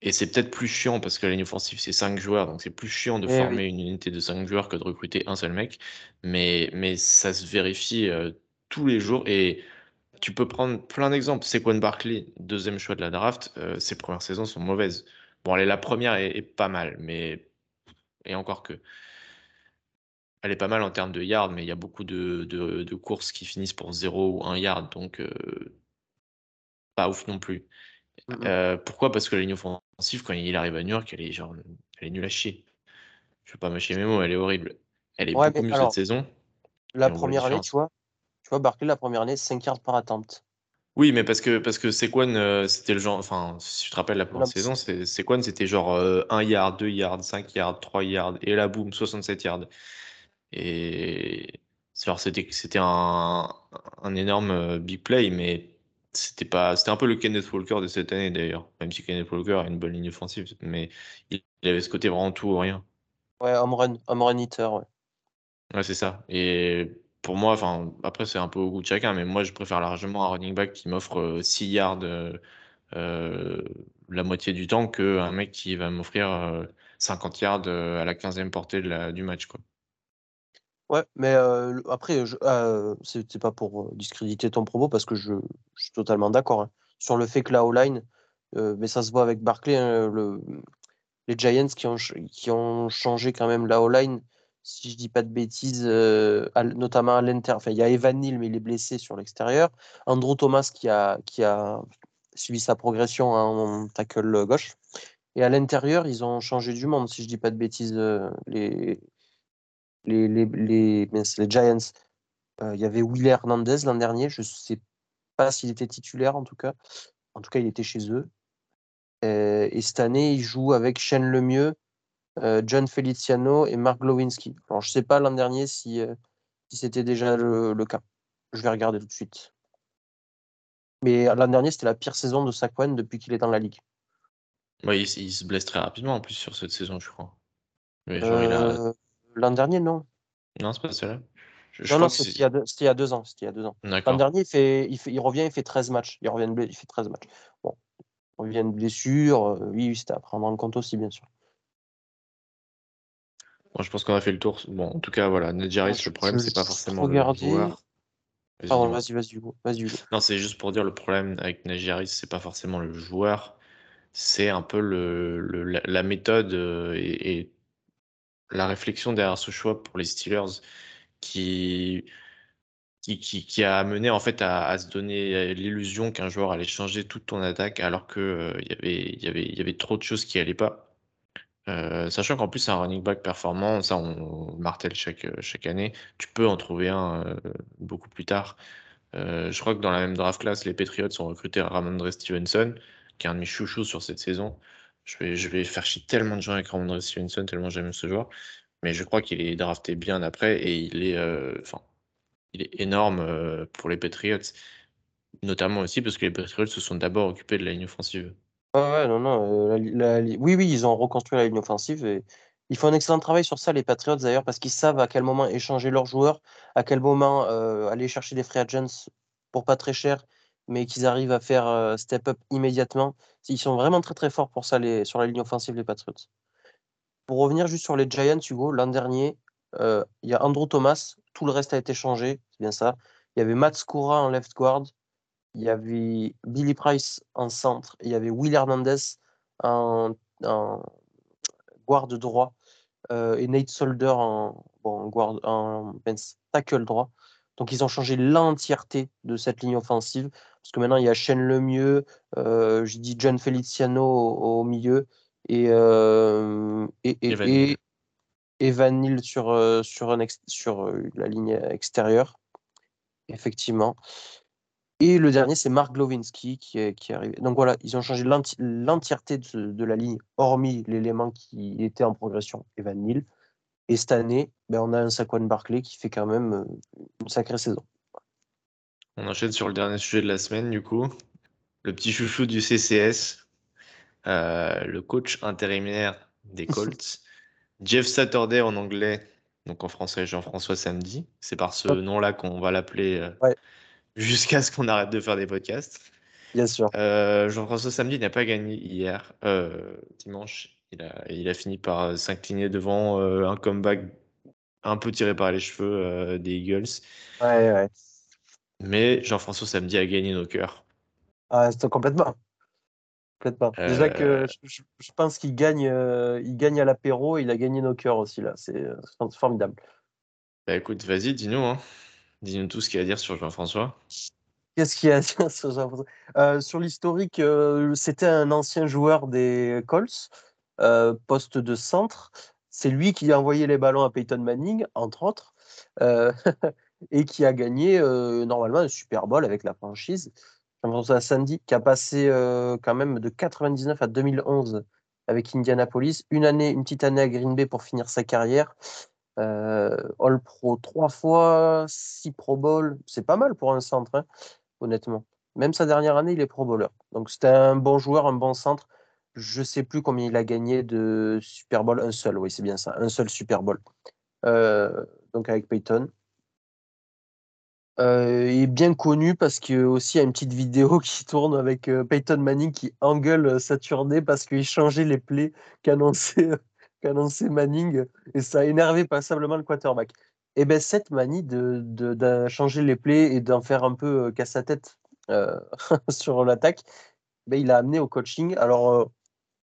Et c'est peut-être plus chiant parce que la ligne offensive, c'est 5 joueurs, donc c'est plus chiant de eh former une unité de 5 joueurs que de recruter un seul mec. Mais, mais ça se vérifie euh, tous les jours. Et tu peux prendre plein d'exemples. Sequan Barkley, deuxième choix de la draft, euh, ses premières saisons sont mauvaises. Bon, allez, la première est, pas mal, mais. Et encore que. Elle est pas mal en termes de yards, mais il y a beaucoup de, de, courses qui finissent pour 0 ou 1 yard, donc euh, pas ouf non plus. Mmh pourquoi? Parce que la ligne offensive, quand il arrive à New York, elle est, genre, elle est nulle à chier. Je ne veux pas mâcher mes mots, elle est horrible. Elle est beaucoup mieux cette saison. La première année, tu vois, tu vois, Barclay, la première année, 5 yards par attente. Oui, mais parce que, parce que Sequan, c'était le genre. Enfin, si tu te rappelles la première saison, Sequan, c'était genre 1 yard, 2 yards, 5 yards, 3 yards, et là, boum, 67 yards. Et. C'était un, un énorme big play, mais c'était pas, c'était un peu le Kenneth Walker de cette année d'ailleurs, même si Kenneth Walker a une bonne ligne offensive, mais il, avait ce côté vraiment tout ou rien. Ouais, home run, home hitter, ouais. Ouais, c'est ça. Et pour moi, enfin, après c'est un peu au goût de chacun, mais moi je préfère largement un running back qui m'offre 6 euh, yards euh, euh, la moitié du temps qu'un mec qui va m'offrir 50 yards à la 15e portée de la, du match, quoi. Ouais, mais après, c'est pas pour discréditer ton propos parce que je, suis totalement d'accord hein, sur le fait que la O-line, mais ça se voit avec Barclay, hein, le, les Giants qui ont, qui ont changé quand même la O-line, si je dis pas de bêtises, notamment à l'intérieur. Enfin, il y a Evan Neal, mais il est blessé sur l'extérieur. Andrew Thomas qui a, qui a suivi sa progression en tackle gauche. Et à l'intérieur, ils ont changé du monde, si je dis pas de bêtises, les, les, les, les, les Giants. il y avait Will Hernandez l'an dernier, je ne sais pas s'il était titulaire en tout cas. En tout cas, il était chez eux. et cette année, il joue avec Shane Lemieux, John Feliciano et Mark Glowinski. Alors, je ne sais pas l'an dernier si, si c'était déjà le, le, cas. Je vais regarder tout de suite. Mais l'an dernier, c'était la pire saison de Saquon depuis qu'il est dans la ligue. Oui, il, se blesse très rapidement en plus sur cette saison, je crois. Euh, l'an dernier, non. Non, c'est pas cela. non, non, c'était il, y a deux ans. Il y a deux ans. L'an dernier, il, fait, il, fait, il revient, il fait 13 matchs. Il revient, il fait 13 matchs. Bon, il revient de blessure. Euh, oui, c'était à prendre en compte aussi, bien sûr. Bon, je pense qu'on a fait le tour. Bon, en tout cas, voilà, Nedjaris, le problème, c'est pas forcément le joueur. Pardon, vas-y, vas-y, vas-y. non, c'est juste pour dire le problème avec Nedjaris, c'est pas forcément le joueur, c'est un peu le, la, méthode euh, et, la réflexion derrière ce choix pour les Steelers qui, qui, a amené en fait à, se donner l'illusion qu'un joueur allait changer toute ton attaque alors qu'il euh, y, avait, y, avait, y avait trop de choses qui n'allaient pas. Euh, sachant qu'en plus, un running back performant, ça on, martèle chaque, chaque année, tu peux en trouver un euh, beaucoup plus tard. je crois que dans la même draft class, les Patriots ont recruté Ramondre Stevenson, qui est un de mes chouchous sur cette saison. Je vais, je vais faire chier tellement de gens avec Ramondre Stevenson, tellement j'aime ce joueur. Mais je crois qu'il est drafté bien après et il est, euh, il est énorme euh, pour les Patriots. Notamment aussi parce que les Patriots se sont d'abord occupés de la ligne offensive. ouais, non, non. Euh, oui, oui, ils ont reconstruit la ligne offensive et ils font un excellent travail sur ça, les Patriots d'ailleurs, parce qu'ils savent à quel moment échanger leurs joueurs, à quel moment aller chercher des free agents pour pas très cher mais qu'ils arrivent à faire step up immédiatement. Ils sont vraiment très très forts pour ça sur la ligne offensive, les Patriots. Pour revenir juste sur les Giants, Hugo, l'an dernier, il y a Andrew Thomas, tout le reste a été changé, c'est bien ça. Il y avait Matt Skura en left guard, il y avait Billy Price en centre, il y avait Will Hernandez en, guard droit et Nate Solder en, bon, guard, en tackle droit. Donc ils ont changé l'entièreté de cette ligne offensive parce que maintenant il y a Shane Lemieux, euh, je dis John Feliciano au, milieu et, euh, et, et, Evan Neal sur, euh, sur, un sur euh, la ligne extérieure, effectivement. Et le dernier, c'est Mark Glowinski qui est, qui est arrivé. Donc voilà, ils ont changé l'entièreté de, de, la ligne, hormis l'élément qui était en progression, Evan Neal. Et cette année, ben, on a un Saquon Barclay qui fait quand même une sacrée saison. On enchaîne sur le dernier sujet de la semaine, du coup. Le petit chouchou du CCS, euh, le coach intérimaire des Colts, Jeff Saturday en anglais, donc en français Jean-François Samedi. C'est par ce nom-là qu'on va l'appeler euh, jusqu'à ce qu'on arrête de faire des podcasts. Bien sûr. Euh, Jean-François Samedi n'a pas gagné hier, dimanche. Il a, il a, fini par s'incliner devant un comeback un peu tiré par les cheveux des Eagles. Ouais, ouais. Mais Jean-François Samedi a gagné nos cœurs. Ah, c'est complètement. complètement. Déjà que euh. je, pense qu'il gagne, euh, il gagne à l'apéro, il a gagné nos cœurs aussi là. C'est euh, formidable. Bah écoute, vas-y, dis-nous. Hein. Dis-nous tout ce qu'il y a à dire sur Jean-François. Qu'est-ce qu'il y a à dire sur Jean-François? Sur l'historique, c'était un ancien joueur des Colts, poste de centre. C'est lui qui a envoyé les ballons à Peyton Manning, entre autres. et qui a gagné euh, normalement un Super Bowl avec la franchise. à Sandy qui a passé euh, quand même de 99 à 2011 avec Indianapolis, une année, une petite année à Green Bay pour finir sa carrière. Euh, All Pro trois fois, six Pro Bowl, c'est pas mal pour un centre, hein, honnêtement. Même sa dernière année, il est Pro Bowler. Donc c'était un bon joueur, un bon centre. Je sais plus combien il a gagné de Super Bowl, un seul, oui, c'est bien ça, un seul Super Bowl. donc avec Peyton. Euh, il est bien connu parce que aussi il y a une petite vidéo qui tourne avec euh, Peyton Manning qui engueule euh, Saturday parce qu'il changeait les plays qu'annonçait Manning et ça a énervé passablement le quarterback. Et ben cette manie de, de, changer les plays et d'en faire un peu casse sa tête sur l'attaque, ben, il a amené au coaching. Alors,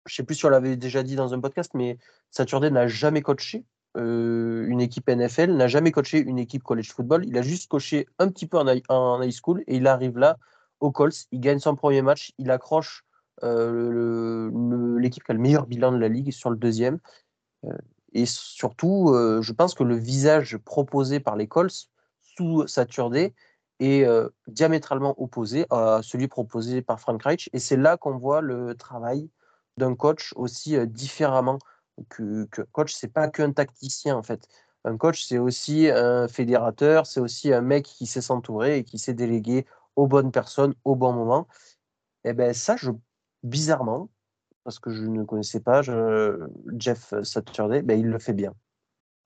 je ne sais plus si on l'avait déjà dit dans un podcast, mais Saturday n'a jamais coaché une équipe NFL, n'a jamais coaché une équipe college football. Il a juste coaché un petit peu en, high school et il arrive là au Colts. Il gagne son premier match, il accroche l'équipe qui a le meilleur bilan de la ligue sur le deuxième. et surtout, je pense que le visage proposé par les Colts sous Saturday est diamétralement opposé à celui proposé par Frank Reich. Et c'est là qu'on voit le travail d'un coach aussi différemment. Que, que coach, c'est pas qu'un tacticien en fait. Un coach, c'est aussi un fédérateur, c'est aussi un mec qui sait s'entourer et qui sait déléguer aux bonnes personnes au bon moment. Et ben ça, je, bizarrement, parce que je ne connaissais pas Jeff Saturday, ben, il le fait bien.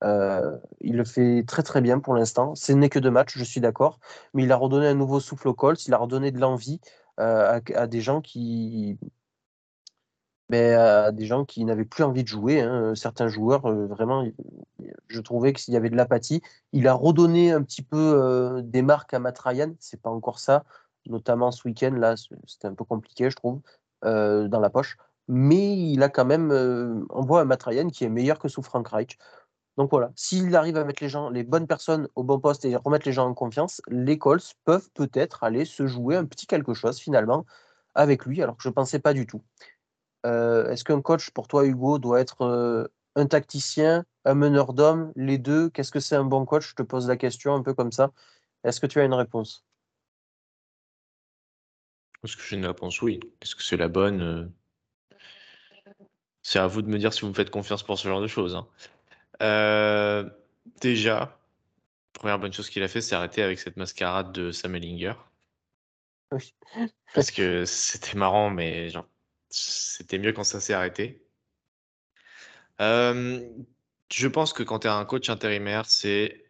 Il le fait très très bien pour l'instant. Ce n'est que deux matchs, je suis d'accord, mais il a redonné un nouveau souffle au Colts, il a redonné de l'envie à, des gens qui, ben, à des gens qui n'avaient plus envie de jouer. Hein. Certains joueurs, euh, vraiment, je trouvais qu'il y avait de l'apathie. Il a redonné un petit peu des marques à Matt Ryan, c'est pas encore ça, notamment ce week-end là, c'était un peu compliqué, je trouve, dans la poche. Mais il a quand même, on voit un Matt Ryan qui est meilleur que sous Frank Reich. Donc voilà, s'il arrive à mettre les gens, les bonnes personnes au bon poste et remettre les gens en confiance, les Colts peuvent peut-être aller se jouer un petit quelque chose finalement avec lui, alors que je ne pensais pas du tout. Euh, est-ce qu'un coach pour toi, Hugo, doit être euh, un tacticien, un meneur d'hommes, les deux? Qu'est-ce que c'est un bon coach? Je te pose la question un peu comme ça. Est-ce que tu as une réponse? Est-ce que j'ai une réponse? Oui. Est-ce que c'est la bonne euh? C'est à vous de me dire si vous me faites confiance pour ce genre de choses. Hein. Euh, déjà, première bonne chose qu'il a fait, c'est arrêter avec cette mascarade de Sam Ellinger. Parce que c'était marrant, mais genre, c'était mieux quand ça s'est arrêté. Euh, je pense que quand tu es un coach intérimaire, c'est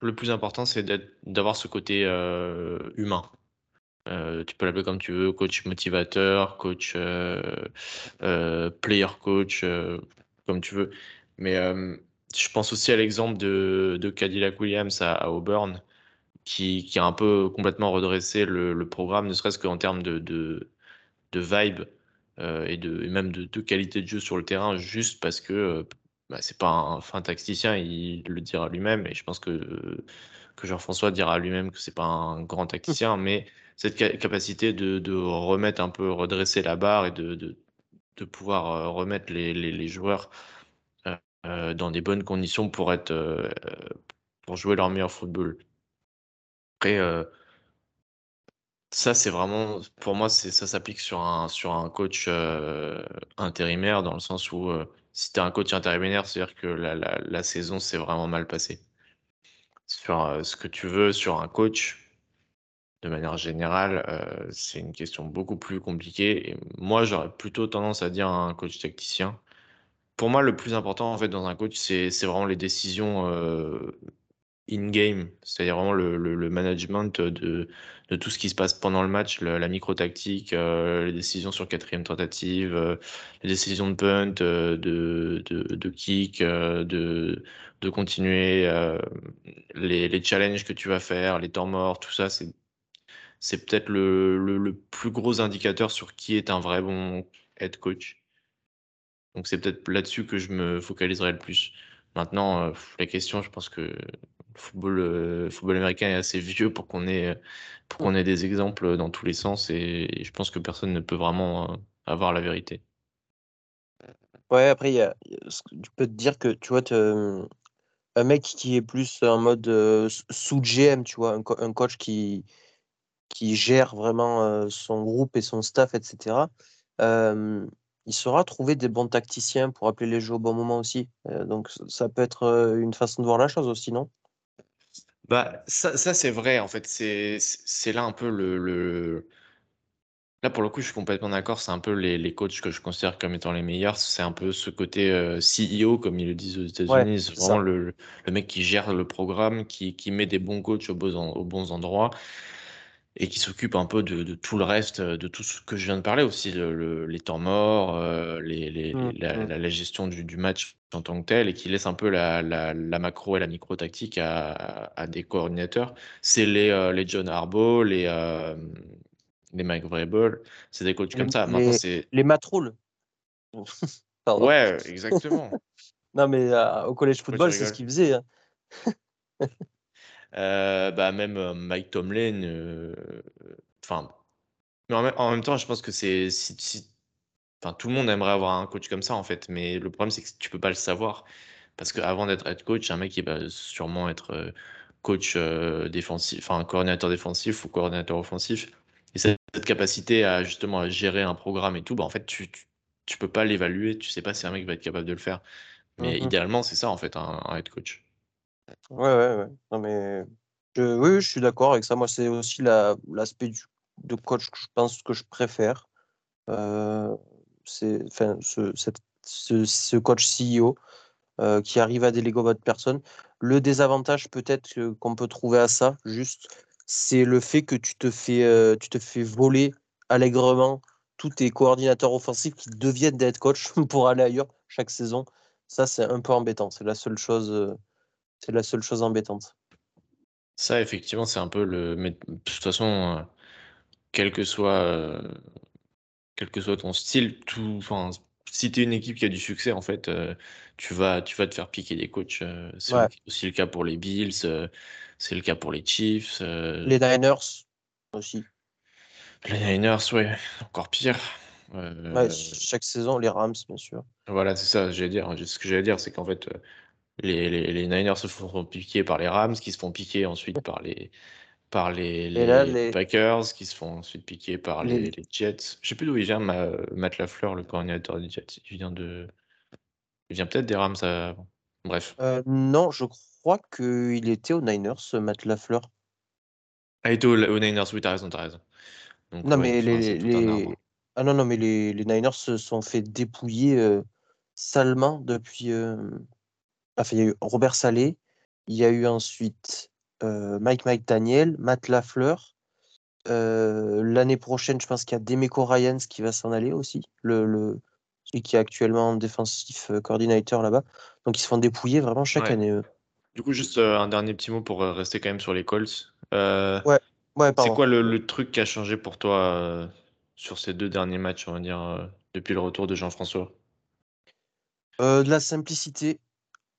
le plus important, c'est d'avoir ce côté euh, humain. tu peux l'appeler comme tu veux, coach motivateur, coach player coach, comme tu veux. Mais je pense aussi à l'exemple de, de Cadillac Williams à, Auburn, qui, qui, a un peu complètement redressé le, programme, ne serait-ce qu'en termes de, de, vibe euh, et, de, même de, qualité de jeu sur le terrain, juste parce que euh, bah, c'est pas un fin tacticien, il le dira lui-même, et je pense que, que Jean-François dira lui-même que c'est pas un grand tacticien, mais cette capacité de, de, remettre un peu, redresser la barre et de, de pouvoir euh, remettre les, les, les joueurs euh, dans des bonnes conditions pour être euh, pour jouer leur meilleur football. Après, euh, ça c'est vraiment pour moi c'est ça s'applique sur un sur un coach intérimaire dans le sens où si tu es un coach intérimaire, c'est-à-dire que la, la, saison s'est vraiment mal passée. Sur ce que tu veux sur un coach, de manière générale, c'est une question beaucoup plus compliquée. Moi, j'aurais plutôt tendance à dire un coach tacticien pour moi, le plus important en fait dans un coach, c'est vraiment les décisions in-game, c'est-à-dire vraiment le, management de, tout ce qui se passe pendant le match, la micro-tactique, euh, les décisions sur quatrième tentative, euh, les décisions de punt, de, de, kick, de, continuer, les, les, challenges que tu vas faire, les temps morts, tout ça, c'est c'est peut-être le, plus gros indicateur sur qui est un vrai bon head coach. Donc c'est peut-être là-dessus que je me focaliserai le plus. Maintenant, euh, la question, je pense que football, euh, football américain est assez vieux pour qu'on ait, pour qu'on ait des exemples dans tous les sens et, je pense que personne ne peut vraiment euh, avoir la vérité. Ouais, après, y a, tu peux te dire que tu vois, un mec qui est plus en mode sous GM, tu vois, un, coach qui, qui gère vraiment son groupe et son staff, etc il saura trouver des bons tacticiens pour appeler les jeux au bon moment aussi. Euh, donc ça peut être euh, une façon de voir la chose aussi, non? Bah ça, c'est vrai en fait. C'est là un peu le, Là pour le coup je suis complètement d'accord. C'est un peu les, coachs que je considère comme étant les meilleurs. C'est un peu ce côté euh, CEO comme ils le disent aux États-Unis. c'est vraiment le, mec qui gère le programme, qui, met des bons coachs aux bons endroits et qui s'occupe un peu de, tout le reste, de tout ce que je viens de parler aussi, les temps morts, euh, les, mmh, mmh. la, gestion du, match en tant que tel, et qui laisse un peu la, macro et la micro tactique à, des coordinateurs. C'est les, euh, les John Harbaugh, les, euh, les Mike Vrabel, c'est des coachs comme ça. Les, Maintenant, les matrolls. Pardon. Ouais, exactement. Non, mais euh, au collège football, c'est ce qu'ils faisaient. hein. Bah, même Mike Tomlin, enfin, mais en même, en même temps, je pense que c'est si, si- enfin, tout le monde aimerait avoir un coach comme ça en fait, mais le problème c'est que tu peux pas le savoir parce qu'avant d'être head coach, un mec il va sûrement être euh, coach euh, défensif, enfin coordinateur défensif ou coordinateur offensif. Et cette, cette capacité à justement à gérer un programme et tout, bah en fait tu, tu, tu peux pas l'évaluer, tu sais pas si un mec va être capable de le faire. Mais Mhm. idéalement c'est ça en fait un, un head coach. Ouais, ouais, ouais. Non, mais je, oui, je suis d'accord avec ça. Moi, c'est aussi la, l'aspect du, de coach que je pense que je préfère. Euh, enfin, ce, ce, coach CEO euh, qui arrive à déléguer votre personne. Le désavantage peut-être qu'on peut trouver à ça, juste, c'est le fait que tu te fais, euh, tu te fais voler allègrement tous tes coordinateurs offensifs qui deviennent des head coach pour aller ailleurs chaque saison. Ça, c'est un peu embêtant. C'est la seule chose, euh, c'est la seule chose embêtante. Ça, effectivement, c'est un peu le. Mais de toute façon, quel que soit, quel que soit ton style, tout. Enfin, si tu es une équipe qui a du succès, en fait, euh, tu vas, tu vas te faire piquer des coachs. euh, c'est Ouais. aussi le cas pour les Bills, euh, c'est le cas pour les Chiefs, Les Niners aussi. les Niners, ouais, encore pire. Ouais, chaque saison, les Rams, bien sûr. Voilà, c'est ça, j'allais dire. Ce que j'allais dire, c'est qu'en fait, les, les, les Niners se font piquer par les Rams, qui se font piquer ensuite par les, par les, là, Packers, qui se font ensuite piquer par les, Jets. Je sais plus d'où il vient, ma- Matt Lafleur, le coordinateur des Jets. Il vient de. Il vient peut-être des Rams. Bref. Euh, non, je crois qu'il était aux Niners, Matt Lafleur. Ah, il était aux, aux Niners, oui, t'as raison, t'as raison. Donc, Non, ouais, mais les. Ah non, non, mais les, Niners se sont fait dépouiller euh, salement depuis. euh, Enfin, il y a eu Robert Saleh, il y a eu ensuite Mike Mike Daniel, Matt Lafleur. Euh, L'année prochaine, je pense qu'il y a Demeco Ryans qui va s'en aller aussi, le, le... celui qui est actuellement défensif euh, coordinateur là-bas. Donc, ils se font dépouiller vraiment chaque Ouais. année. Du coup, juste euh, un dernier petit mot pour euh, rester quand même sur les Colts. Euh, Ouais, ouais, c'est quoi le, le truc qui a changé pour toi euh, sur ces deux derniers matchs, on va dire, euh, depuis le retour de Jean-François? Euh, de la simplicité,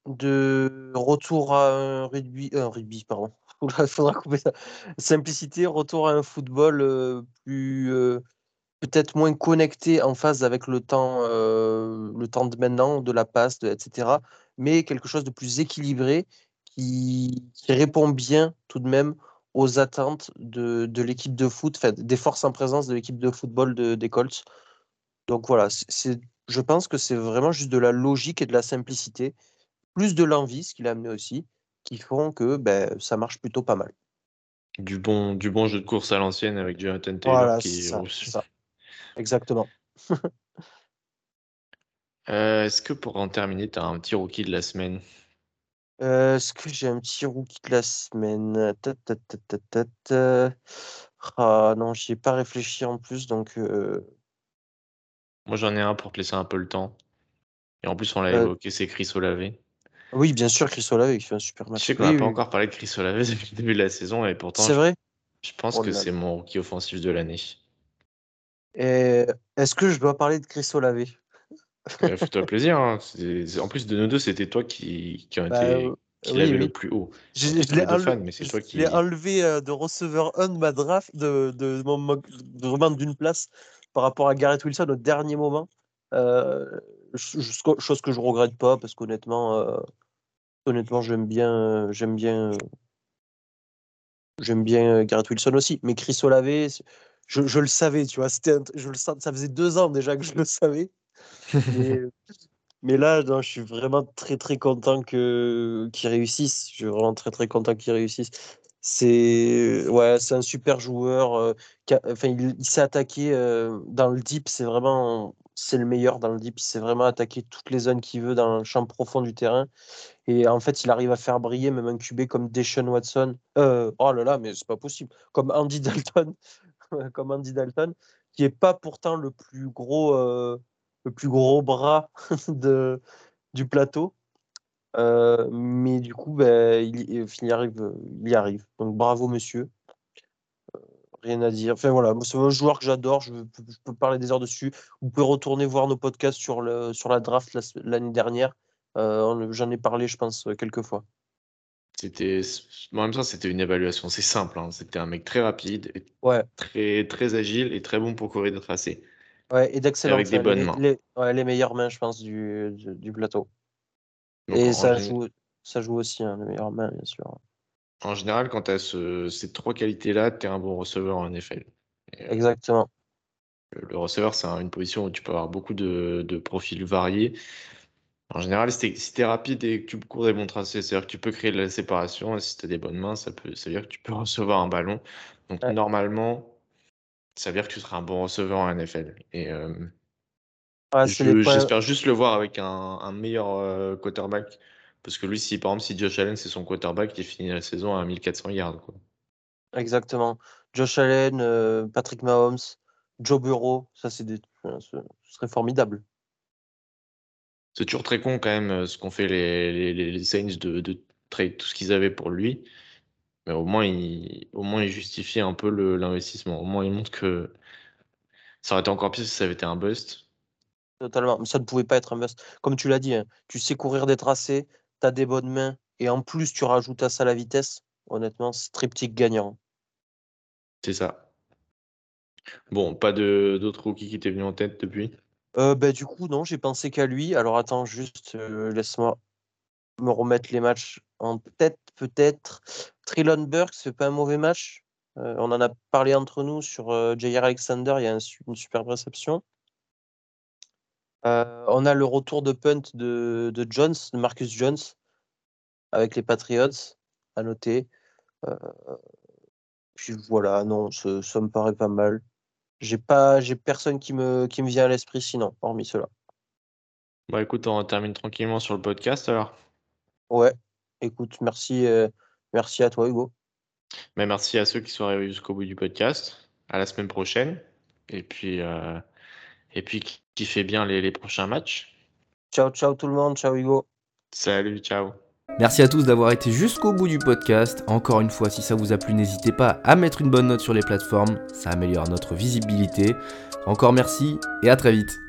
de retour à un rugby, euh, rugby, pardon. Il faudra couper ça. Simplicité, retour à un football euh, plus, euh, peut-être moins connecté en phase avec le temps, euh, le temps de maintenant, de la passe, etc. Mais quelque chose de plus équilibré qui, qui répond bien tout de même aux attentes de, de l'équipe de foot, des forces en présence de l'équipe de football de, des Colts. Donc voilà, c'est, je pense que c'est vraiment juste de la logique et de la simplicité, plus de l'envie, ce qu'il a amené aussi, qui font que ben, ça marche plutôt pas mal. Du bon, du bon jeu de course à l'ancienne avec Jonathan Taylor Voilà, qui est ça. Exactement. Euh, est-ce que pour en terminer, tu as un petit rookie de la semaine? Euh, Est-ce que j'ai un petit rookie de la semaine? Ah non, j'y ai pas réfléchi en plus, donc euh, Moi, j'en ai un pour te laisser un peu le temps. Et en plus, on l'a évoqué, c'est Chris Olave. Oui, bien sûr, Chris Olave qui fait un super Je match. sais qu'on Oui, n'a pas oui, encore parlé de Chris Olave depuis le début de la saison et pourtant, c'est je, vrai? je pense Oh que c'est mon rookie offensif de l'année. Est-ce que je dois parler de Chris Olave? Euh, Fais-toi plaisir. hein. En plus de nous deux, c'était toi qui, qui, Bah, été, euh, qui oui, l'avait le plus haut. Je, je l'ai enlevé, je qui. euh, de receveur 1 de ma draft, de, de, mon d'une place par rapport à Garrett Wilson au dernier moment. Euh, chose que je regrette pas parce qu'honnêtement, euh, honnêtement, j'aime bien, euh, j'aime bien, euh, j'aime bien Garrett Wilson aussi. Mais Chris Olave, je, je le savais, tu vois, c'était, je le ça faisait deux ans déjà que je le savais. Mais, mais là, non, je suis vraiment très très content que qu'il réussisse. Je suis vraiment très très content qu'il réussisse. C'est ouais, c'est un super joueur. euh, a- enfin, il, il s'est attaqué euh, dans le deep. C'est vraiment c'est le meilleur dans le deep. Il s'est vraiment attaqué toutes les zones qu'il veut dans le champ profond du terrain. Et en fait, il arrive à faire briller même un QB comme Deshaun Watson. Euh, oh là là, mais c'est pas possible. Comme Andy Dalton, comme Andy Dalton, qui est pas pourtant le plus gros, euh, le plus gros bras de, du plateau. Euh, mais du coup, ben, il, il arrive, il y arrive. Donc bravo, monsieur. Rien à dire. Enfin voilà, c'est un joueur que j'adore, je, peux parler des heures dessus. Vous pouvez retourner voir nos podcasts sur, le, sur la draft l'année dernière. Euh, j'en ai parlé, je pense, quelques fois. C'était, en même temps, c'était une évaluation, c'est simple. Hein. C'était un mec très rapide, ouais. très, très agile et très bon pour courir de tracé. Ouais, et d'excellent. Avec des bonnes mains. Les, les, meilleures mains, je pense, du, du, plateau. et ça joue, ça joue aussi, hein, les meilleures mains, bien sûr. En général, quand tu as ces trois qualités-là, tu es un bon receveur en NFL. Euh, Exactement. Le receveur, c'est une position où tu peux avoir beaucoup de, de profils variés. En général, si tu es, rapide et que tu cours des bons tracés, c'est-à-dire que tu peux créer de la séparation. Et si tu as des bonnes mains, ça, peut, ça veut dire que tu peux recevoir un ballon. Donc, normalement, ça veut dire que tu seras un bon receveur en NFL. Et euh, j'espère juste le voir avec un, meilleur euh, quarterback. Parce que lui, si par exemple, si Josh Allen, c'est son quarterback, il finit la saison à 1400 yards. Quoi. Exactement. Josh Allen, euh, Patrick Mahomes, Joe Burrow, ça, c'est des... ce serait formidable. C'est toujours très con quand même ce qu'ont fait les, les, Saints de, de trade tout ce qu'ils avaient pour lui. Mais au moins, il, au moins, il justifie un peu l'investissement. Au moins, il montre que ça aurait été encore pire si ça avait été un bust. Totalement. Mais ça ne pouvait pas être un bust. Comme tu l'as dit, hein, tu sais courir des tracés, tu as des bonnes mains, et en plus, tu rajoutes à ça la vitesse. Honnêtement, c'est triptyque gagnant. C'est ça. Bon, pas d'autres rookies qui t'est venu en tête depuis? Euh, bah, du coup, non, j'ai pensé qu'à lui. Alors attends, juste, euh, laisse-moi me remettre les matchs en tête, peut-être. Trilon Burks fait pas un mauvais match. Euh, on en a parlé entre nous sur J.R. Alexander, il y a une superbe réception. On a le retour de punt de, de Jones, de Marcus Jones, avec les Patriots, à noter. puis voilà, non, ça me paraît pas mal. J'ai pas, j'ai personne qui me, qui me vient à l'esprit sinon, hormis cela. Bah écoute, on termine tranquillement sur le podcast alors. Ouais, écoute, merci, euh, merci à toi Hugo. Mais merci à ceux qui sont arrivés jusqu'au bout du podcast. À la semaine prochaine. Et puis, euh, et puis qui fait bien les, les prochains matchs. Ciao, ciao tout le monde. Ciao Hugo. Salut, ciao. Merci à tous d'avoir été jusqu'au bout du podcast. Encore une fois, si ça vous a plu, n'hésitez pas à mettre une bonne note sur les plateformes, ça améliore notre visibilité. Encore merci et à très vite.